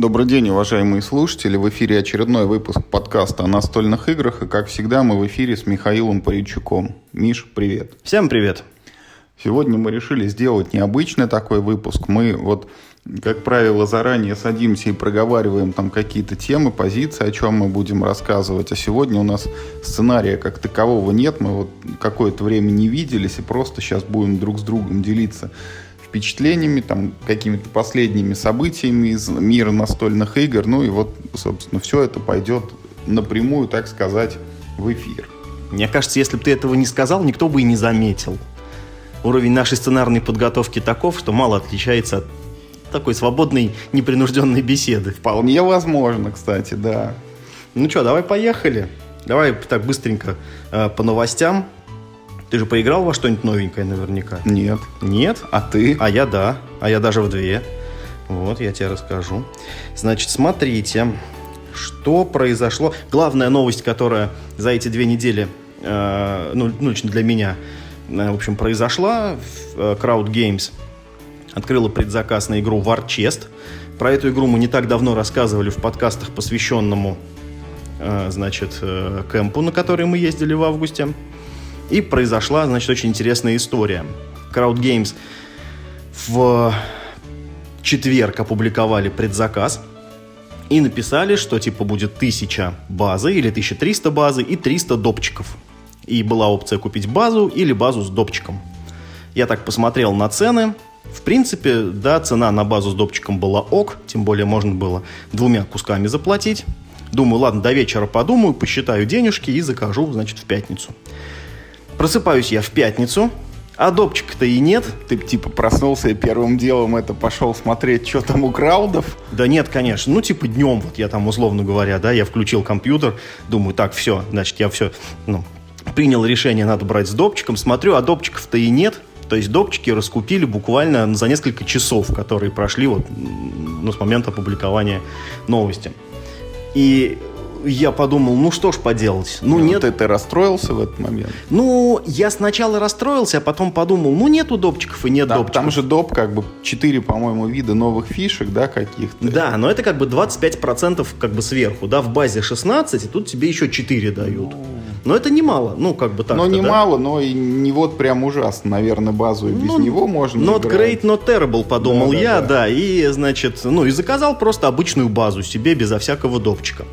Добрый день, уважаемые слушатели. В эфире очередной выпуск подкаста о настольных играх. И, как всегда, мы в эфире с Михаилом Паричуком. Миш, привет. Всем привет. Сегодня мы решили сделать необычный такой выпуск. Мы вот, как правило, заранее садимся и проговариваем там какие-то темы, позиции, о чем мы будем рассказывать. А сегодня у нас сценария как такового нет. Мы вот какое-то время не виделись и просто сейчас будем друг с другом делиться впечатлениями, там, какими-то последними событиями из мира настольных игр. Ну и вот, собственно, все это пойдет напрямую, так сказать, в эфир. Мне кажется, если бы ты этого не сказал, никто бы и не заметил. Уровень нашей сценарной подготовки таков, что мало отличается от такой свободной, непринужденной беседы. Вполне возможно, кстати, да. Ну что, давай поехали. Давай так быстренько э, по новостям. Ты же поиграл во что-нибудь новенькое наверняка? Нет. Нет? А ты? А я да. А я даже в две. Вот, я тебе расскажу. Значит, смотрите, что произошло. Главная новость, которая за эти две недели, э, ну, ну, лично для меня, э, в общем, произошла. Э, Crowd Games открыла предзаказ на игру War Chest. Про эту игру мы не так давно рассказывали в подкастах, посвященному, э, значит, э, кемпу, на который мы ездили в августе. И произошла, значит, очень интересная история. Crowd Games в четверг опубликовали предзаказ и написали, что типа будет 1000 базы или 1300 базы и 300 допчиков. И была опция купить базу или базу с допчиком. Я так посмотрел на цены. В принципе, да, цена на базу с допчиком была ок, тем более можно было двумя кусками заплатить. Думаю, ладно, до вечера подумаю, посчитаю денежки и закажу, значит, в пятницу. Просыпаюсь я в пятницу, а допчика-то и нет. Ты типа проснулся и первым делом это пошел смотреть, что там у краудов? Да нет, конечно. Ну, типа днем, вот я там, условно говоря, да, я включил компьютер, думаю, так, все, значит, я все, ну, принял решение, надо брать с допчиком, смотрю, а допчиков-то и нет. То есть допчики раскупили буквально за несколько часов, которые прошли вот, ну, с момента опубликования новости. И я подумал, ну что ж поделать. Ну, ну нет. Ты, ты расстроился в этот момент? Ну, я сначала расстроился, а потом подумал, ну нету допчиков и нет да, допчиков. Там же доп, как бы, 4, по-моему, вида новых фишек, да, каких-то. Да, но это как бы 25% как бы сверху, да, в базе 16, и тут тебе еще 4 дают. Ну... Но это немало, ну, как бы так. Но немало, да? но и не вот прям ужасно, наверное, базу и без ну, него можно Not играть. great, not terrible, подумал да, я, да, да. да, и, значит, ну, и заказал просто обычную базу себе безо всякого допчика.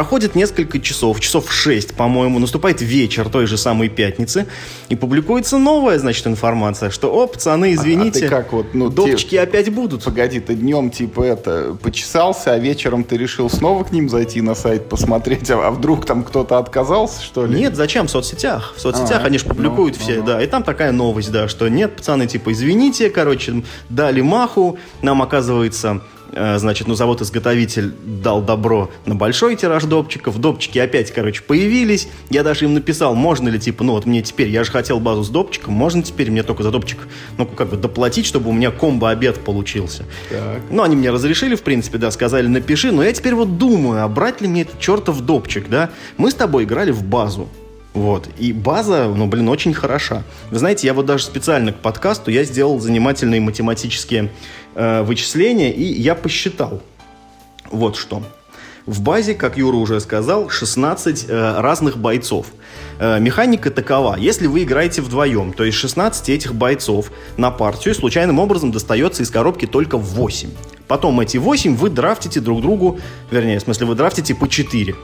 Проходит несколько часов, часов 6, по-моему, наступает вечер той же самой пятницы, и публикуется новая, значит, информация, что, о, пацаны, извините, а, а ты как вот, ну, допчики те... опять будут. Погоди, ты днем, типа, это, почесался, а вечером ты решил снова к ним зайти на сайт посмотреть, а, а вдруг там кто-то отказался, что ли? Нет, зачем? В соцсетях. В соцсетях а, они же публикуют ну, все, ну, да. И там такая новость, да, что нет, пацаны, типа, извините, короче, дали маху, нам, оказывается, значит, ну, завод-изготовитель дал добро на большой тираж допчиков, допчики опять, короче, появились, я даже им написал, можно ли, типа, ну, вот мне теперь, я же хотел базу с допчиком, можно теперь мне только за допчик, ну, как бы доплатить, чтобы у меня комбо-обед получился. Так. Ну, они мне разрешили, в принципе, да, сказали, напиши, но я теперь вот думаю, а брать ли мне этот чертов допчик, да? Мы с тобой играли в базу, вот. И база, ну, блин, очень хороша. Вы знаете, я вот даже специально к подкасту я сделал занимательные математические э, вычисления, и я посчитал. Вот что. В базе, как Юра уже сказал, 16 э, разных бойцов. Э, механика такова. Если вы играете вдвоем, то из 16 этих бойцов на партию случайным образом достается из коробки только 8. Потом эти 8 вы драфтите друг другу, вернее, в смысле, вы драфтите по 4.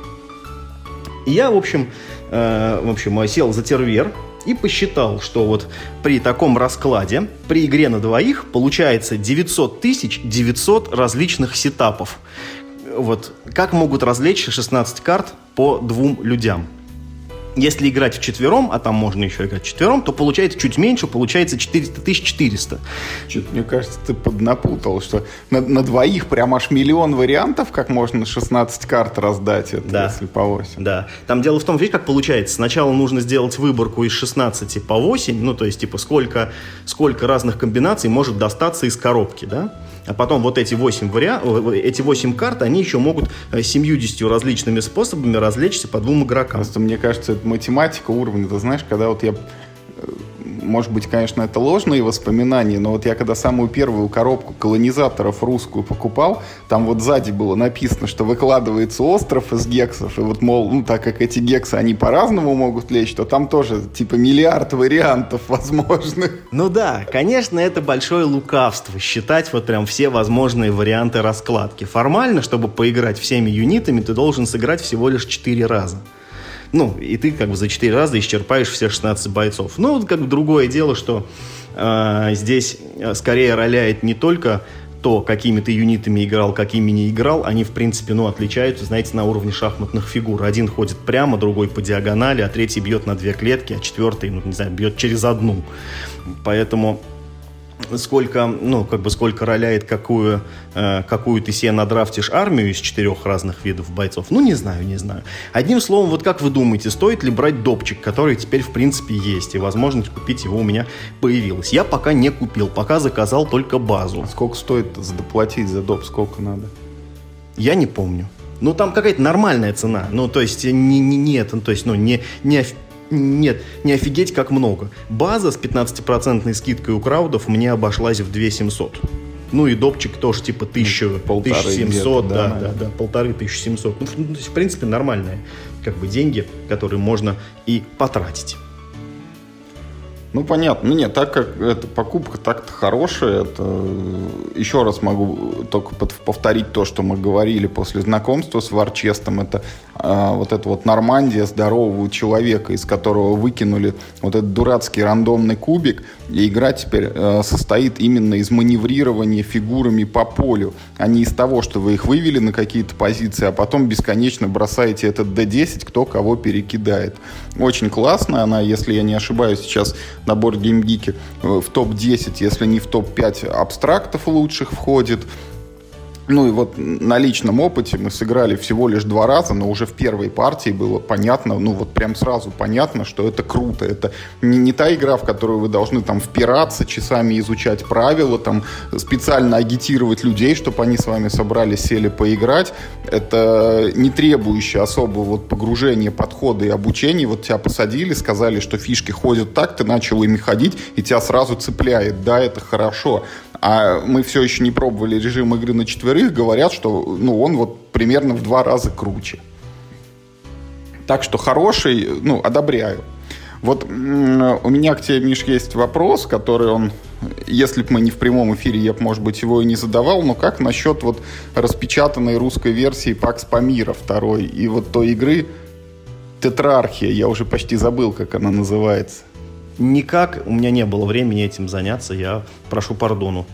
И я, в общем, э, в общем, сел за тервер и посчитал, что вот при таком раскладе, при игре на двоих, получается 900 тысяч 900 различных сетапов. Вот как могут развлечь 16 карт по двум людям? Если играть в четвером, а там можно еще играть четвером, то получается чуть меньше, получается 400 400. Что-то, мне кажется, ты поднапутал, что на, на двоих прям аж миллион вариантов, как можно 16 карт раздать, это, да. если по 8. Да. Там дело в том, видишь, как получается. Сначала нужно сделать выборку из 16 по 8, ну, то есть, типа, сколько, сколько разных комбинаций может достаться из коробки, да? А потом вот эти 8, вариа... эти 8 карт, они еще могут 70 э, различными способами развлечься по двум игрокам. Просто мне кажется, это математика уровня. Ты знаешь, когда вот я э, может быть, конечно, это ложные воспоминания, но вот я когда самую первую коробку колонизаторов русскую покупал, там вот сзади было написано, что выкладывается остров из гексов, и вот, мол, ну, так как эти гексы, они по-разному могут лечь, то там тоже, типа, миллиард вариантов возможных. Ну да, конечно, это большое лукавство, считать вот прям все возможные варианты раскладки. Формально, чтобы поиграть всеми юнитами, ты должен сыграть всего лишь 4 раза. Ну, и ты как бы за 4 раза исчерпаешь все 16 бойцов. Ну, как бы другое дело, что э, здесь э, скорее роляет не только то, какими ты юнитами играл, какими не играл, они, в принципе, ну, отличаются, знаете, на уровне шахматных фигур. Один ходит прямо, другой по диагонали, а третий бьет на две клетки, а четвертый, ну, не знаю, бьет через одну. Поэтому сколько, ну, как бы сколько роляет, какую, э, какую ты себе надрафтишь армию из четырех разных видов бойцов, ну, не знаю, не знаю. Одним словом, вот как вы думаете, стоит ли брать допчик, который теперь, в принципе, есть, и возможность купить его у меня появилась? Я пока не купил, пока заказал только базу. А сколько стоит доплатить за доп, сколько надо? Я не помню. Ну, там какая-то нормальная цена. Ну, то есть, не, не, нет, то есть, ну, не, не нет, не офигеть как много. База с 15% скидкой у краудов мне обошлась в 2700. Ну и допчик тоже типа 1000, ну, полторы 1700, да, да, да, да, полторы 1700. Ну, в принципе, нормальные как бы деньги, которые можно и потратить. Ну, понятно. Ну, нет, так как эта покупка так-то хорошая, это еще раз могу только повторить то, что мы говорили после знакомства с Варчестом. Это а, вот эта вот Нормандия здорового человека, из которого выкинули вот этот дурацкий рандомный кубик. И игра теперь а, состоит именно из маневрирования фигурами по полю, а не из того, что вы их вывели на какие-то позиции, а потом бесконечно бросаете этот D10, кто кого перекидает. Очень классно. Она, если я не ошибаюсь, сейчас набор GameGeek э, в топ-10, если не в топ-5 абстрактов лучших входит. Ну и вот на личном опыте мы сыграли всего лишь два раза, но уже в первой партии было понятно, ну вот прям сразу понятно, что это круто. Это не, не та игра, в которую вы должны там впираться, часами изучать правила, там специально агитировать людей, чтобы они с вами собрались, сели поиграть. Это не требующее особого вот погружения, подхода и обучения. Вот тебя посадили, сказали, что фишки ходят так, ты начал ими ходить, и тебя сразу цепляет. Да, это хорошо а мы все еще не пробовали режим игры на четверых, говорят, что ну, он вот примерно в два раза круче. Так что хороший, ну, одобряю. Вот у меня к тебе, Миш, есть вопрос, который он, если бы мы не в прямом эфире, я бы, может быть, его и не задавал, но как насчет вот распечатанной русской версии Пакс Памира второй и вот той игры Тетрархия, я уже почти забыл, как она называется. Никак у меня не было времени этим заняться, я прошу пардону.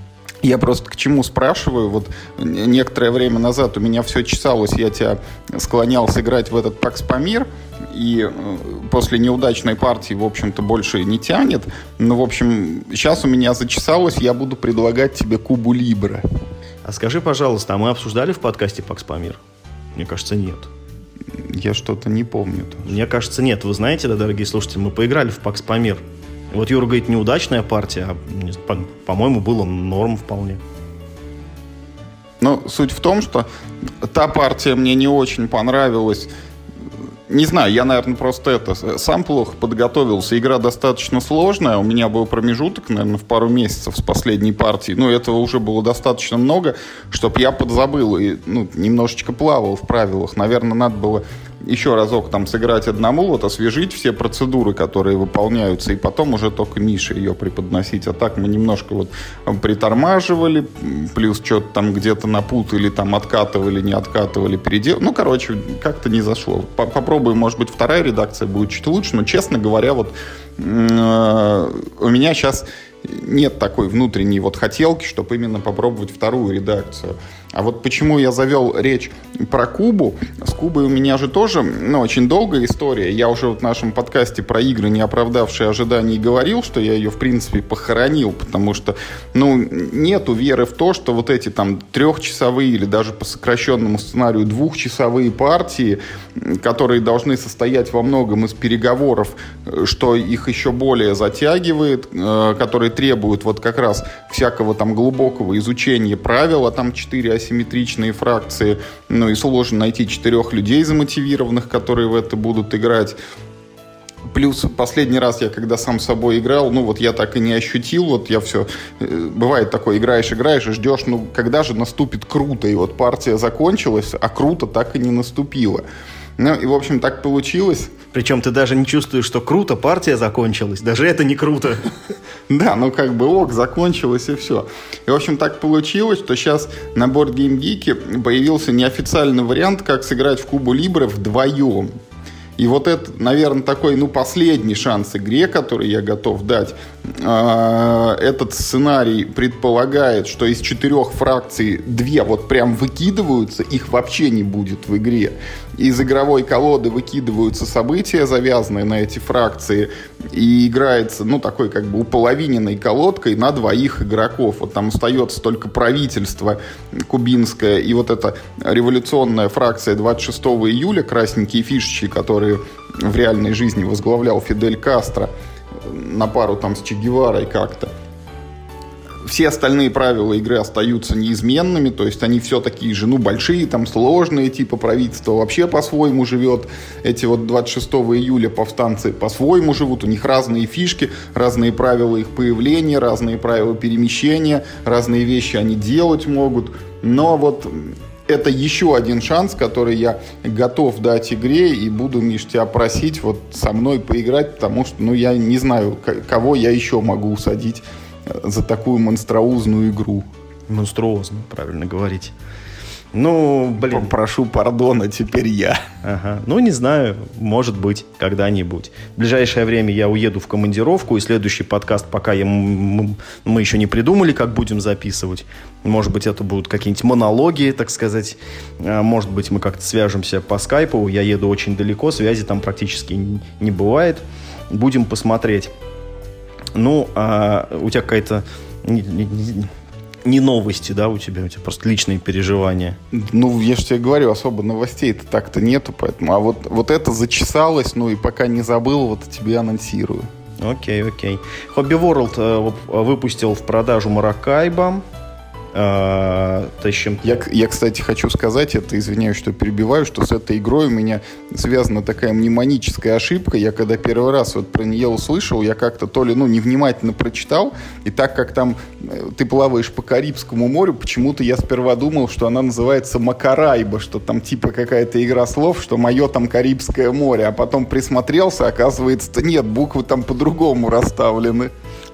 Я просто к чему спрашиваю, вот некоторое время назад у меня все чесалось, я тебя склонял сыграть в этот Пакс Памир, и э, после неудачной партии, в общем-то, больше не тянет. Ну, в общем, сейчас у меня зачесалось, я буду предлагать тебе Кубу Либра. А скажи, пожалуйста, а мы обсуждали в подкасте Пакс Памир? Мне кажется, нет. Я что-то не помню. Тоже. Мне кажется, нет. Вы знаете, да, дорогие слушатели, мы поиграли в Пакс Памир. Вот Юра говорит, неудачная партия, а, по-моему, было норм вполне. Но суть в том, что та партия мне не очень понравилась не знаю, я, наверное, просто это сам плохо подготовился. Игра достаточно сложная. У меня был промежуток, наверное, в пару месяцев с последней партии. Но этого уже было достаточно много, чтобы я подзабыл и ну, немножечко плавал в правилах. Наверное, надо было еще разок там сыграть одному, вот освежить все процедуры, которые выполняются, и потом уже только Мише ее преподносить. А так мы немножко вот притормаживали, плюс что-то там где-то напутали, там откатывали, не откатывали, передел. Ну, короче, как-то не зашло. Попробуем, может быть, вторая редакция будет чуть лучше, но, честно говоря, вот э, у меня сейчас нет такой внутренней вот хотелки, чтобы именно попробовать вторую редакцию. А вот почему я завел речь про Кубу. С Кубой у меня же тоже ну, очень долгая история. Я уже в нашем подкасте про игры, не оправдавшие ожиданий, говорил, что я ее, в принципе, похоронил, потому что, ну, нету веры в то, что вот эти там трехчасовые или даже по сокращенному сценарию двухчасовые партии, которые должны состоять во многом из переговоров, что их еще более затягивает, э, которые требуют вот как раз всякого там глубокого изучения правил, а там четыре асимметричные фракции, ну и сложно найти четырех людей замотивированных, которые в это будут играть. Плюс последний раз я, когда сам с собой играл, ну вот я так и не ощутил, вот я все, э, бывает такое, играешь, играешь и ждешь, ну когда же наступит круто, и вот партия закончилась, а круто так и не наступило. Ну и, в общем, так получилось. Причем ты даже не чувствуешь, что круто, партия закончилась. Даже это не круто. Да, ну как бы ок, закончилось и все. И, в общем, так получилось, что сейчас на Board Game Geek появился неофициальный вариант, как сыграть в Кубу Либре вдвоем. И вот это, наверное, такой, ну, последний шанс игре, который я готов дать. А, этот сценарий предполагает, что из четырех фракций две вот прям выкидываются, их вообще не будет в игре. Из игровой колоды выкидываются события, завязанные на эти фракции, и играется, ну, такой как бы уполовиненной колодкой на двоих игроков. Вот там остается только правительство кубинское и вот эта революционная фракция 26 июля, красненькие фишечки, которые в реальной жизни возглавлял Фидель Кастро на пару там с Че Геварой как-то все остальные правила игры остаются неизменными, то есть они все такие же, ну, большие, там, сложные, типа правительство вообще по-своему живет. Эти вот 26 июля повстанцы по-своему живут, у них разные фишки, разные правила их появления, разные правила перемещения, разные вещи они делать могут. Но вот это еще один шанс, который я готов дать игре и буду, Миш, тебя просить вот со мной поиграть, потому что, ну, я не знаю, кого я еще могу усадить за такую монструозную игру. Монструозно, правильно говорить. Ну, блин. Прошу пардона, теперь я. Ага. Ну, не знаю, может быть, когда-нибудь. В ближайшее время я уеду в командировку, и следующий подкаст, пока я, мы, еще не придумали, как будем записывать. Может быть, это будут какие-нибудь монологи, так сказать. А, может быть, мы как-то свяжемся по скайпу. Я еду очень далеко, связи там практически не бывает. Будем посмотреть. Ну, а у тебя какая-то не, новости, да, у тебя, у тебя просто личные переживания. Ну, я же тебе говорю, особо новостей-то так-то нету, поэтому. А вот, вот это зачесалось, ну и пока не забыл, вот тебе анонсирую. Окей, окей. Hobby World э, выпустил в продажу Маракайба. Э, тащим. Я, я, кстати, хочу сказать, это извиняюсь, что перебиваю, что с этой игрой у меня связана такая мнемоническая ошибка. Я когда первый раз вот про нее услышал, я как-то то ли ну, невнимательно прочитал, и так как там э, ты плаваешь по Карибскому морю, почему-то я сперва думал, что она называется Макарайба, что там типа какая-то игра слов, что мое там Карибское море, а потом присмотрелся, оказывается, нет, буквы там по-другому расставлены.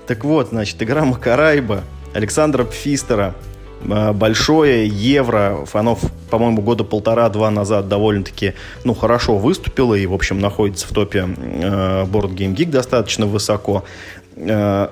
Так вот, значит, игра Макарайба Александра Пфистера большое евро, оно, по-моему, года полтора-два назад довольно-таки, ну, хорошо выступило и, в общем, находится в топе э, Board Game Geek достаточно высоко. Э,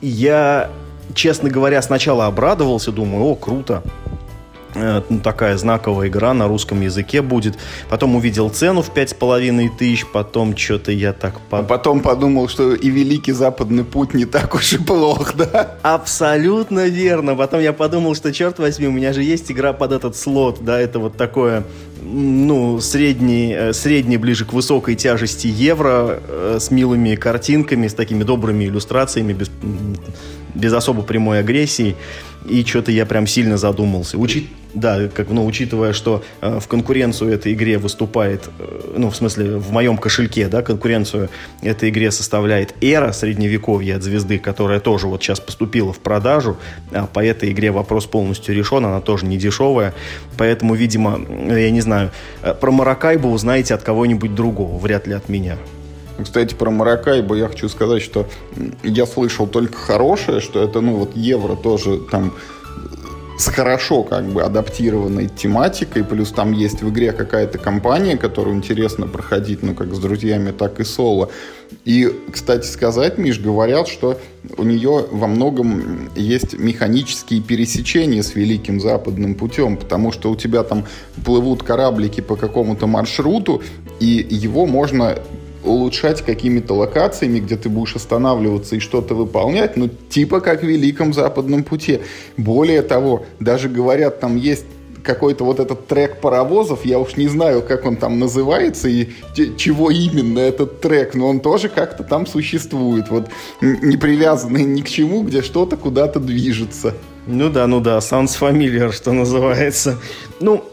я, честно говоря, сначала обрадовался, думаю, о, круто, Э, ну, такая знаковая игра на русском языке будет. Потом увидел цену в пять с половиной тысяч, потом что-то я так... А потом подумал, что и Великий Западный Путь не так уж и плох, да? Абсолютно верно. Потом я подумал, что, черт возьми, у меня же есть игра под этот слот, да, это вот такое ну, средний, э, средний ближе к высокой тяжести евро э, с милыми картинками, с такими добрыми иллюстрациями, без, без особо прямой агрессии. И что-то я прям сильно задумался. Учить да, как, ну, учитывая, что э, в конкуренцию этой игре выступает, э, ну, в смысле, в моем кошельке, да, конкуренцию этой игре составляет Эра средневековья от звезды, которая тоже вот сейчас поступила в продажу, а по этой игре вопрос полностью решен, она тоже не дешевая, поэтому, видимо, я не знаю, э, про Маракайбу узнаете от кого-нибудь другого, вряд ли от меня. Кстати, про Маракайбу я хочу сказать, что я слышал только хорошее, что это, ну, вот евро тоже там с хорошо как бы адаптированной тематикой, плюс там есть в игре какая-то компания, которую интересно проходить, ну, как с друзьями, так и соло. И, кстати сказать, Миш, говорят, что у нее во многом есть механические пересечения с Великим Западным путем, потому что у тебя там плывут кораблики по какому-то маршруту, и его можно улучшать какими-то локациями, где ты будешь останавливаться и что-то выполнять, ну, типа как в Великом Западном пути. Более того, даже говорят, там есть какой-то вот этот трек паровозов, я уж не знаю, как он там называется и чего именно этот трек, но он тоже как-то там существует, вот не привязанный ни к чему, где что-то куда-то движется. Ну да, ну да, sounds familiar, что называется. Ну,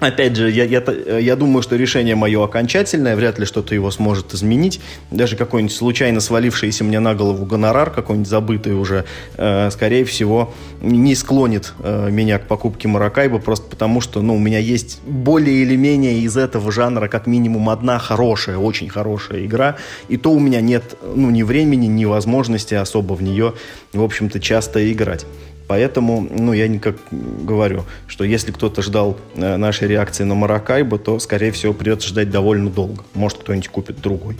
Опять же, я, я, я думаю, что решение мое окончательное, вряд ли что-то его сможет изменить. Даже какой-нибудь случайно свалившийся мне на голову гонорар, какой-нибудь забытый уже, э, скорее всего, не склонит э, меня к покупке Маракайба, просто потому что ну, у меня есть более или менее из этого жанра как минимум одна хорошая, очень хорошая игра, и то у меня нет ну, ни времени, ни возможности особо в нее, в общем-то, часто играть. Поэтому, ну, я никак говорю, что если кто-то ждал э, нашей реакции на Маракайбо, то, скорее всего, придется ждать довольно долго. Может, кто-нибудь купит другой.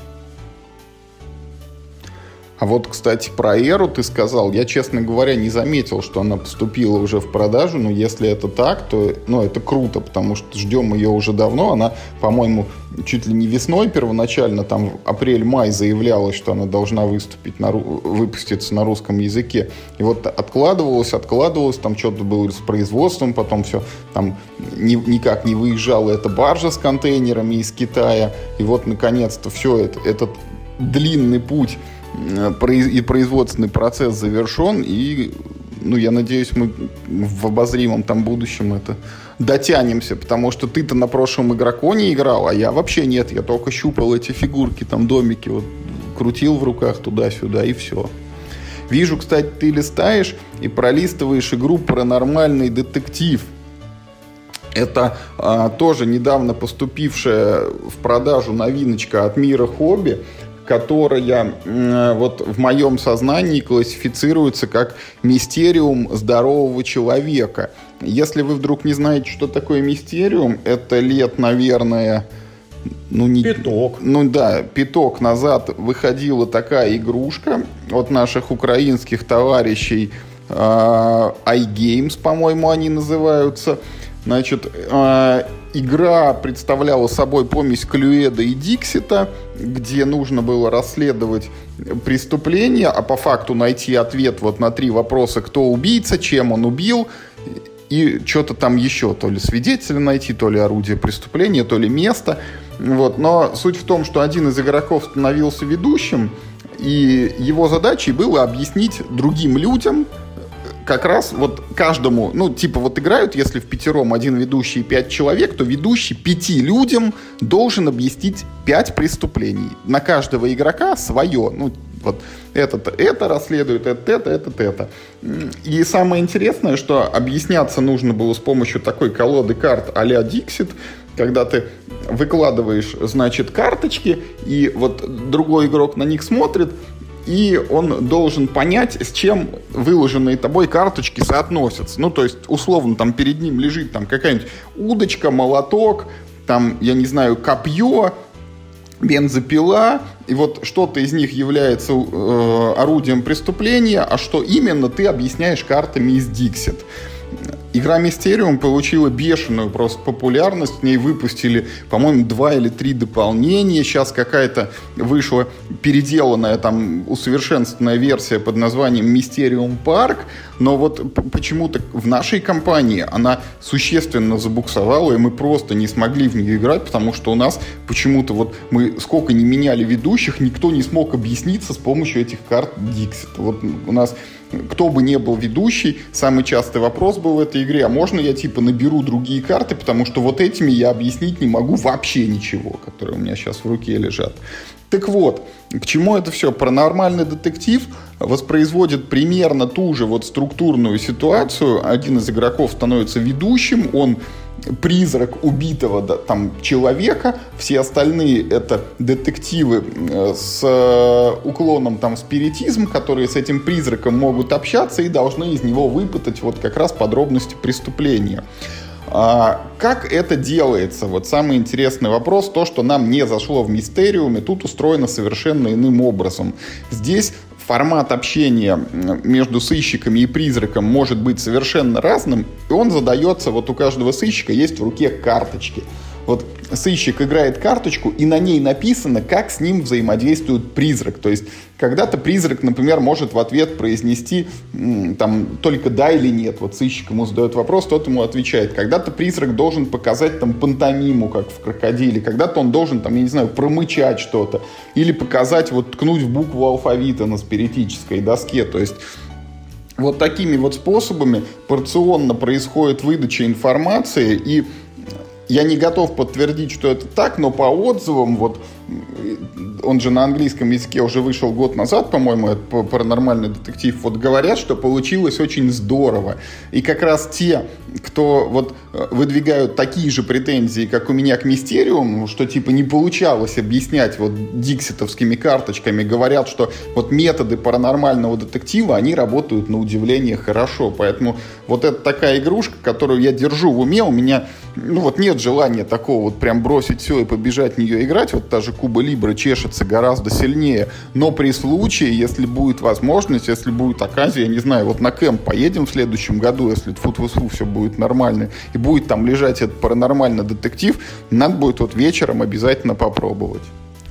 А вот, кстати, про Эру ты сказал. Я, честно говоря, не заметил, что она поступила уже в продажу. Но если это так, то ну, это круто, потому что ждем ее уже давно. Она, по-моему, чуть ли не весной первоначально, там апрель-май заявлялась, что она должна выступить, на, выпуститься на русском языке. И вот откладывалось, откладывалось, там что-то было с производством, потом все там ни, никак не выезжала эта баржа с контейнерами из Китая. И вот, наконец-то, все это, этот длинный путь и производственный процесс завершен, и, ну, я надеюсь, мы в обозримом там будущем это дотянемся, потому что ты-то на прошлом игроконе играл, а я вообще нет, я только щупал эти фигурки, там домики, вот крутил в руках туда-сюда и все. Вижу, кстати, ты листаешь и пролистываешь игру «Паранормальный детектив». Это а, тоже недавно поступившая в продажу новиночка от мира хобби которая вот в моем сознании классифицируется как мистериум здорового человека. Если вы вдруг не знаете, что такое мистериум, это лет, наверное, ну, не, пяток. Ну да, пяток назад выходила такая игрушка от наших украинских товарищей э, iGames, по-моему, они называются. Значит, э, игра представляла собой помесь Клюэда и Диксита, где нужно было расследовать преступление, а по факту найти ответ вот на три вопроса, кто убийца, чем он убил, и что-то там еще, то ли свидетеля найти, то ли орудие преступления, то ли место. Вот. Но суть в том, что один из игроков становился ведущим, и его задачей было объяснить другим людям, как раз вот каждому, ну, типа вот играют, если в пятером один ведущий и пять человек, то ведущий пяти людям должен объяснить пять преступлений. На каждого игрока свое. Ну, вот этот это расследует, это, это, это, это. И самое интересное, что объясняться нужно было с помощью такой колоды карт а-ля Dixit, когда ты выкладываешь, значит, карточки, и вот другой игрок на них смотрит, и он должен понять, с чем выложенные тобой карточки соотносятся. Ну, то есть, условно, там перед ним лежит там какая-нибудь удочка, молоток, там, я не знаю, копье, бензопила, и вот что-то из них является э, орудием преступления, а что именно ты объясняешь картами из Dixit. Игра Мистериум получила бешеную просто популярность. В ней выпустили, по-моему, два или три дополнения. Сейчас какая-то вышла переделанная, там, усовершенствованная версия под названием Мистериум Парк. Но вот почему-то в нашей компании она существенно забуксовала, и мы просто не смогли в нее играть, потому что у нас почему-то вот мы сколько не меняли ведущих, никто не смог объясниться с помощью этих карт Dixit. Вот у нас кто бы не был ведущий, самый частый вопрос был в этой игре, а можно я типа наберу другие карты, потому что вот этими я объяснить не могу вообще ничего, которые у меня сейчас в руке лежат. Так вот, к чему это все? Паранормальный детектив воспроизводит примерно ту же вот структурную ситуацию. Один из игроков становится ведущим, он призрак убитого да, там человека, все остальные это детективы э, с э, уклоном там спиритизм, которые с этим призраком могут общаться и должны из него выпытать вот как раз подробности преступления. А, как это делается? Вот самый интересный вопрос, то, что нам не зашло в мистериуме, тут устроено совершенно иным образом. Здесь формат общения между сыщиками и призраком может быть совершенно разным, и он задается, вот у каждого сыщика есть в руке карточки. Вот сыщик играет карточку, и на ней написано, как с ним взаимодействует призрак. То есть, когда-то призрак, например, может в ответ произнести там только да или нет. Вот сыщик ему задает вопрос, тот ему отвечает. Когда-то призрак должен показать там пантомиму, как в крокодиле. Когда-то он должен, там, я не знаю, промычать что-то. Или показать, вот ткнуть в букву алфавита на спиритической доске. То есть, вот такими вот способами порционно происходит выдача информации, и я не готов подтвердить, что это так, но по отзывам, вот он же на английском языке уже вышел год назад, по-моему, паранормальный детектив, вот говорят, что получилось очень здорово. И как раз те, кто вот э, выдвигают такие же претензии, как у меня к Мистериуму, что типа не получалось объяснять вот дикситовскими карточками, говорят, что вот методы паранормального детектива, они работают на удивление хорошо. Поэтому вот это такая игрушка, которую я держу в уме, у меня ну вот нет желания такого вот прям бросить все и побежать в нее играть. Вот та же Куба Либра чешется гораздо сильнее. Но при случае, если будет возможность, если будет оказия, я не знаю, вот на кемп поедем в следующем году, если фу фу все будет нормально, и будет там лежать этот паранормальный детектив, надо будет вот вечером обязательно попробовать.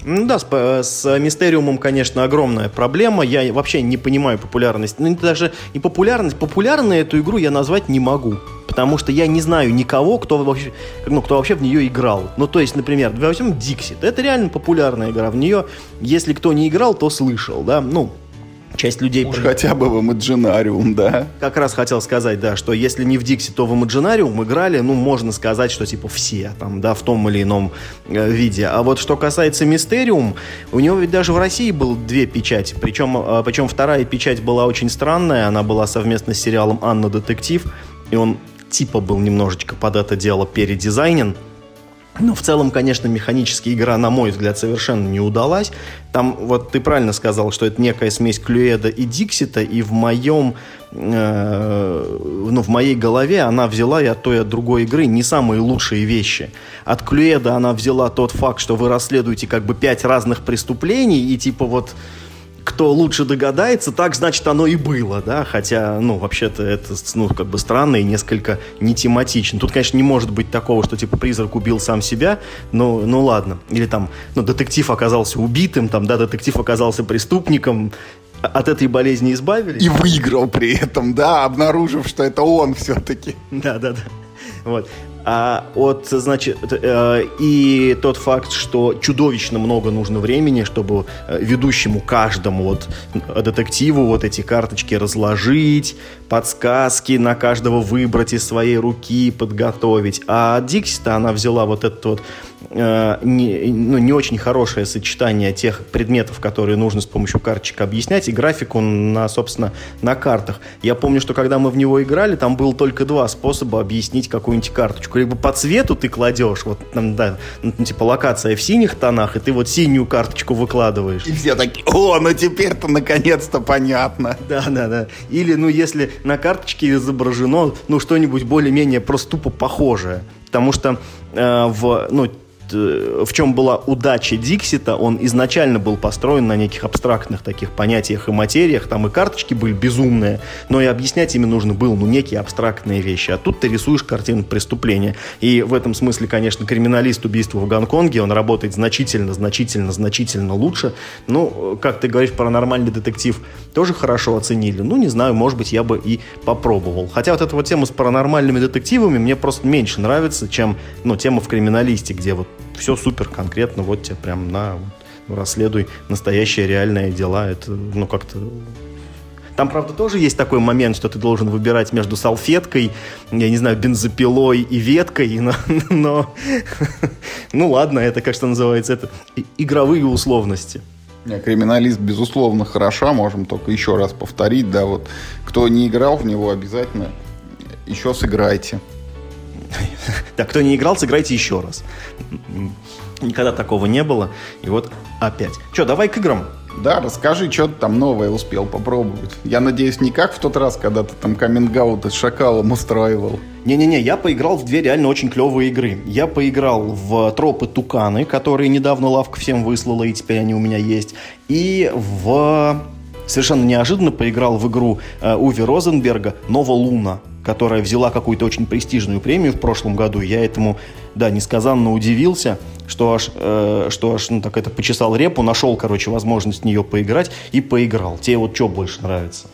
Ну да, с, с Мистериумом, конечно, огромная проблема. Я вообще не понимаю популярность. Ну, даже не популярность. Популярной эту игру я назвать не могу. Потому что я не знаю никого, кто вообще, ну, кто вообще в нее играл. Ну, то есть, например, возьмем Диксит. Это реально популярная игра. В нее, если кто не играл, то слышал, да. Ну, часть людей... Уж хотя бы в Imaginarium, да. Как раз хотел сказать, да, что если не в Дикси, то в Imaginarium играли, ну, можно сказать, что типа все, там, да, в том или ином э, виде. А вот что касается Мистериум, у него ведь даже в России было две печати, причем, э, причем вторая печать была очень странная, она была совместно с сериалом «Анна Детектив», и он типа был немножечко под это дело передизайнен, но в целом, конечно, механически игра, на мой взгляд, совершенно не удалась. Там, вот ты правильно сказал, что это некая смесь Клюэда и Диксита, и в моем, э, ну, в моей голове она взяла и от той, и от другой игры не самые лучшие вещи. От Клюэда она взяла тот факт, что вы расследуете как бы пять разных преступлений, и типа вот кто лучше догадается, так, значит, оно и было, да, хотя, ну, вообще-то это, ну, как бы странно и несколько не тематично. Тут, конечно, не может быть такого, что, типа, призрак убил сам себя, но, ну, ладно. Или там, ну, детектив оказался убитым, там, да, детектив оказался преступником, от этой болезни избавились. И выиграл при этом, да, обнаружив, что это он все-таки. Да, да, да. Вот. А от, значит, э, и тот факт, что чудовищно много нужно времени, чтобы э, ведущему каждому вот детективу вот эти карточки разложить, подсказки на каждого выбрать из своей руки, подготовить. А Дикси-то она взяла вот этот вот э, не, ну, не очень хорошее сочетание тех предметов, которые нужно с помощью карточек объяснять, и графику на, собственно, на картах. Я помню, что когда мы в него играли, там было только два способа объяснить какую-нибудь карточку. Либо по цвету ты кладешь, вот там, да, ну, типа локация в синих тонах, и ты вот синюю карточку выкладываешь. И все такие, о, ну теперь-то наконец-то понятно. Да, да, да. Или, ну, если на карточке изображено, ну, что-нибудь более-менее просто тупо похожее. Потому что э, в, ну, в чем была удача Диксита, он изначально был построен на неких абстрактных таких понятиях и материях, там и карточки были безумные, но и объяснять ими нужно было, ну, некие абстрактные вещи. А тут ты рисуешь картину преступления. И в этом смысле, конечно, криминалист убийства в Гонконге, он работает значительно, значительно, значительно лучше. Ну, как ты говоришь, паранормальный детектив тоже хорошо оценили. Ну, не знаю, может быть, я бы и попробовал. Хотя вот эта вот тема с паранормальными детективами мне просто меньше нравится, чем, ну, тема в криминалисте, где вот все супер конкретно, вот тебе прям на, вот, расследуй настоящие реальные дела. Это, ну, как-то там, правда, тоже есть такой момент, что ты должен выбирать между салфеткой, я не знаю, бензопилой и веткой, но, но ну ладно, это как что называется, это игровые условности. Криминалист, безусловно, хороша, можем только еще раз повторить, да, вот кто не играл в него, обязательно еще сыграйте. Так, кто не играл, сыграйте еще раз. Никогда такого не было. И вот опять. Че, давай к играм. Да, расскажи, что ты там новое успел попробовать. Я надеюсь, не как в тот раз, когда ты там каминг с шакалом устраивал. Не-не-не, я поиграл в две реально очень клевые игры. Я поиграл в Тропы Туканы, которые недавно лавка всем выслала, и теперь они у меня есть. И в... Совершенно неожиданно поиграл в игру э, Уви Розенберга «Нова Луна» которая взяла какую-то очень престижную премию в прошлом году. Я этому, да, несказанно удивился, что аж, э, что аж ну, так это почесал репу, нашел, короче, возможность в нее поиграть и поиграл. Тебе вот что больше нравится?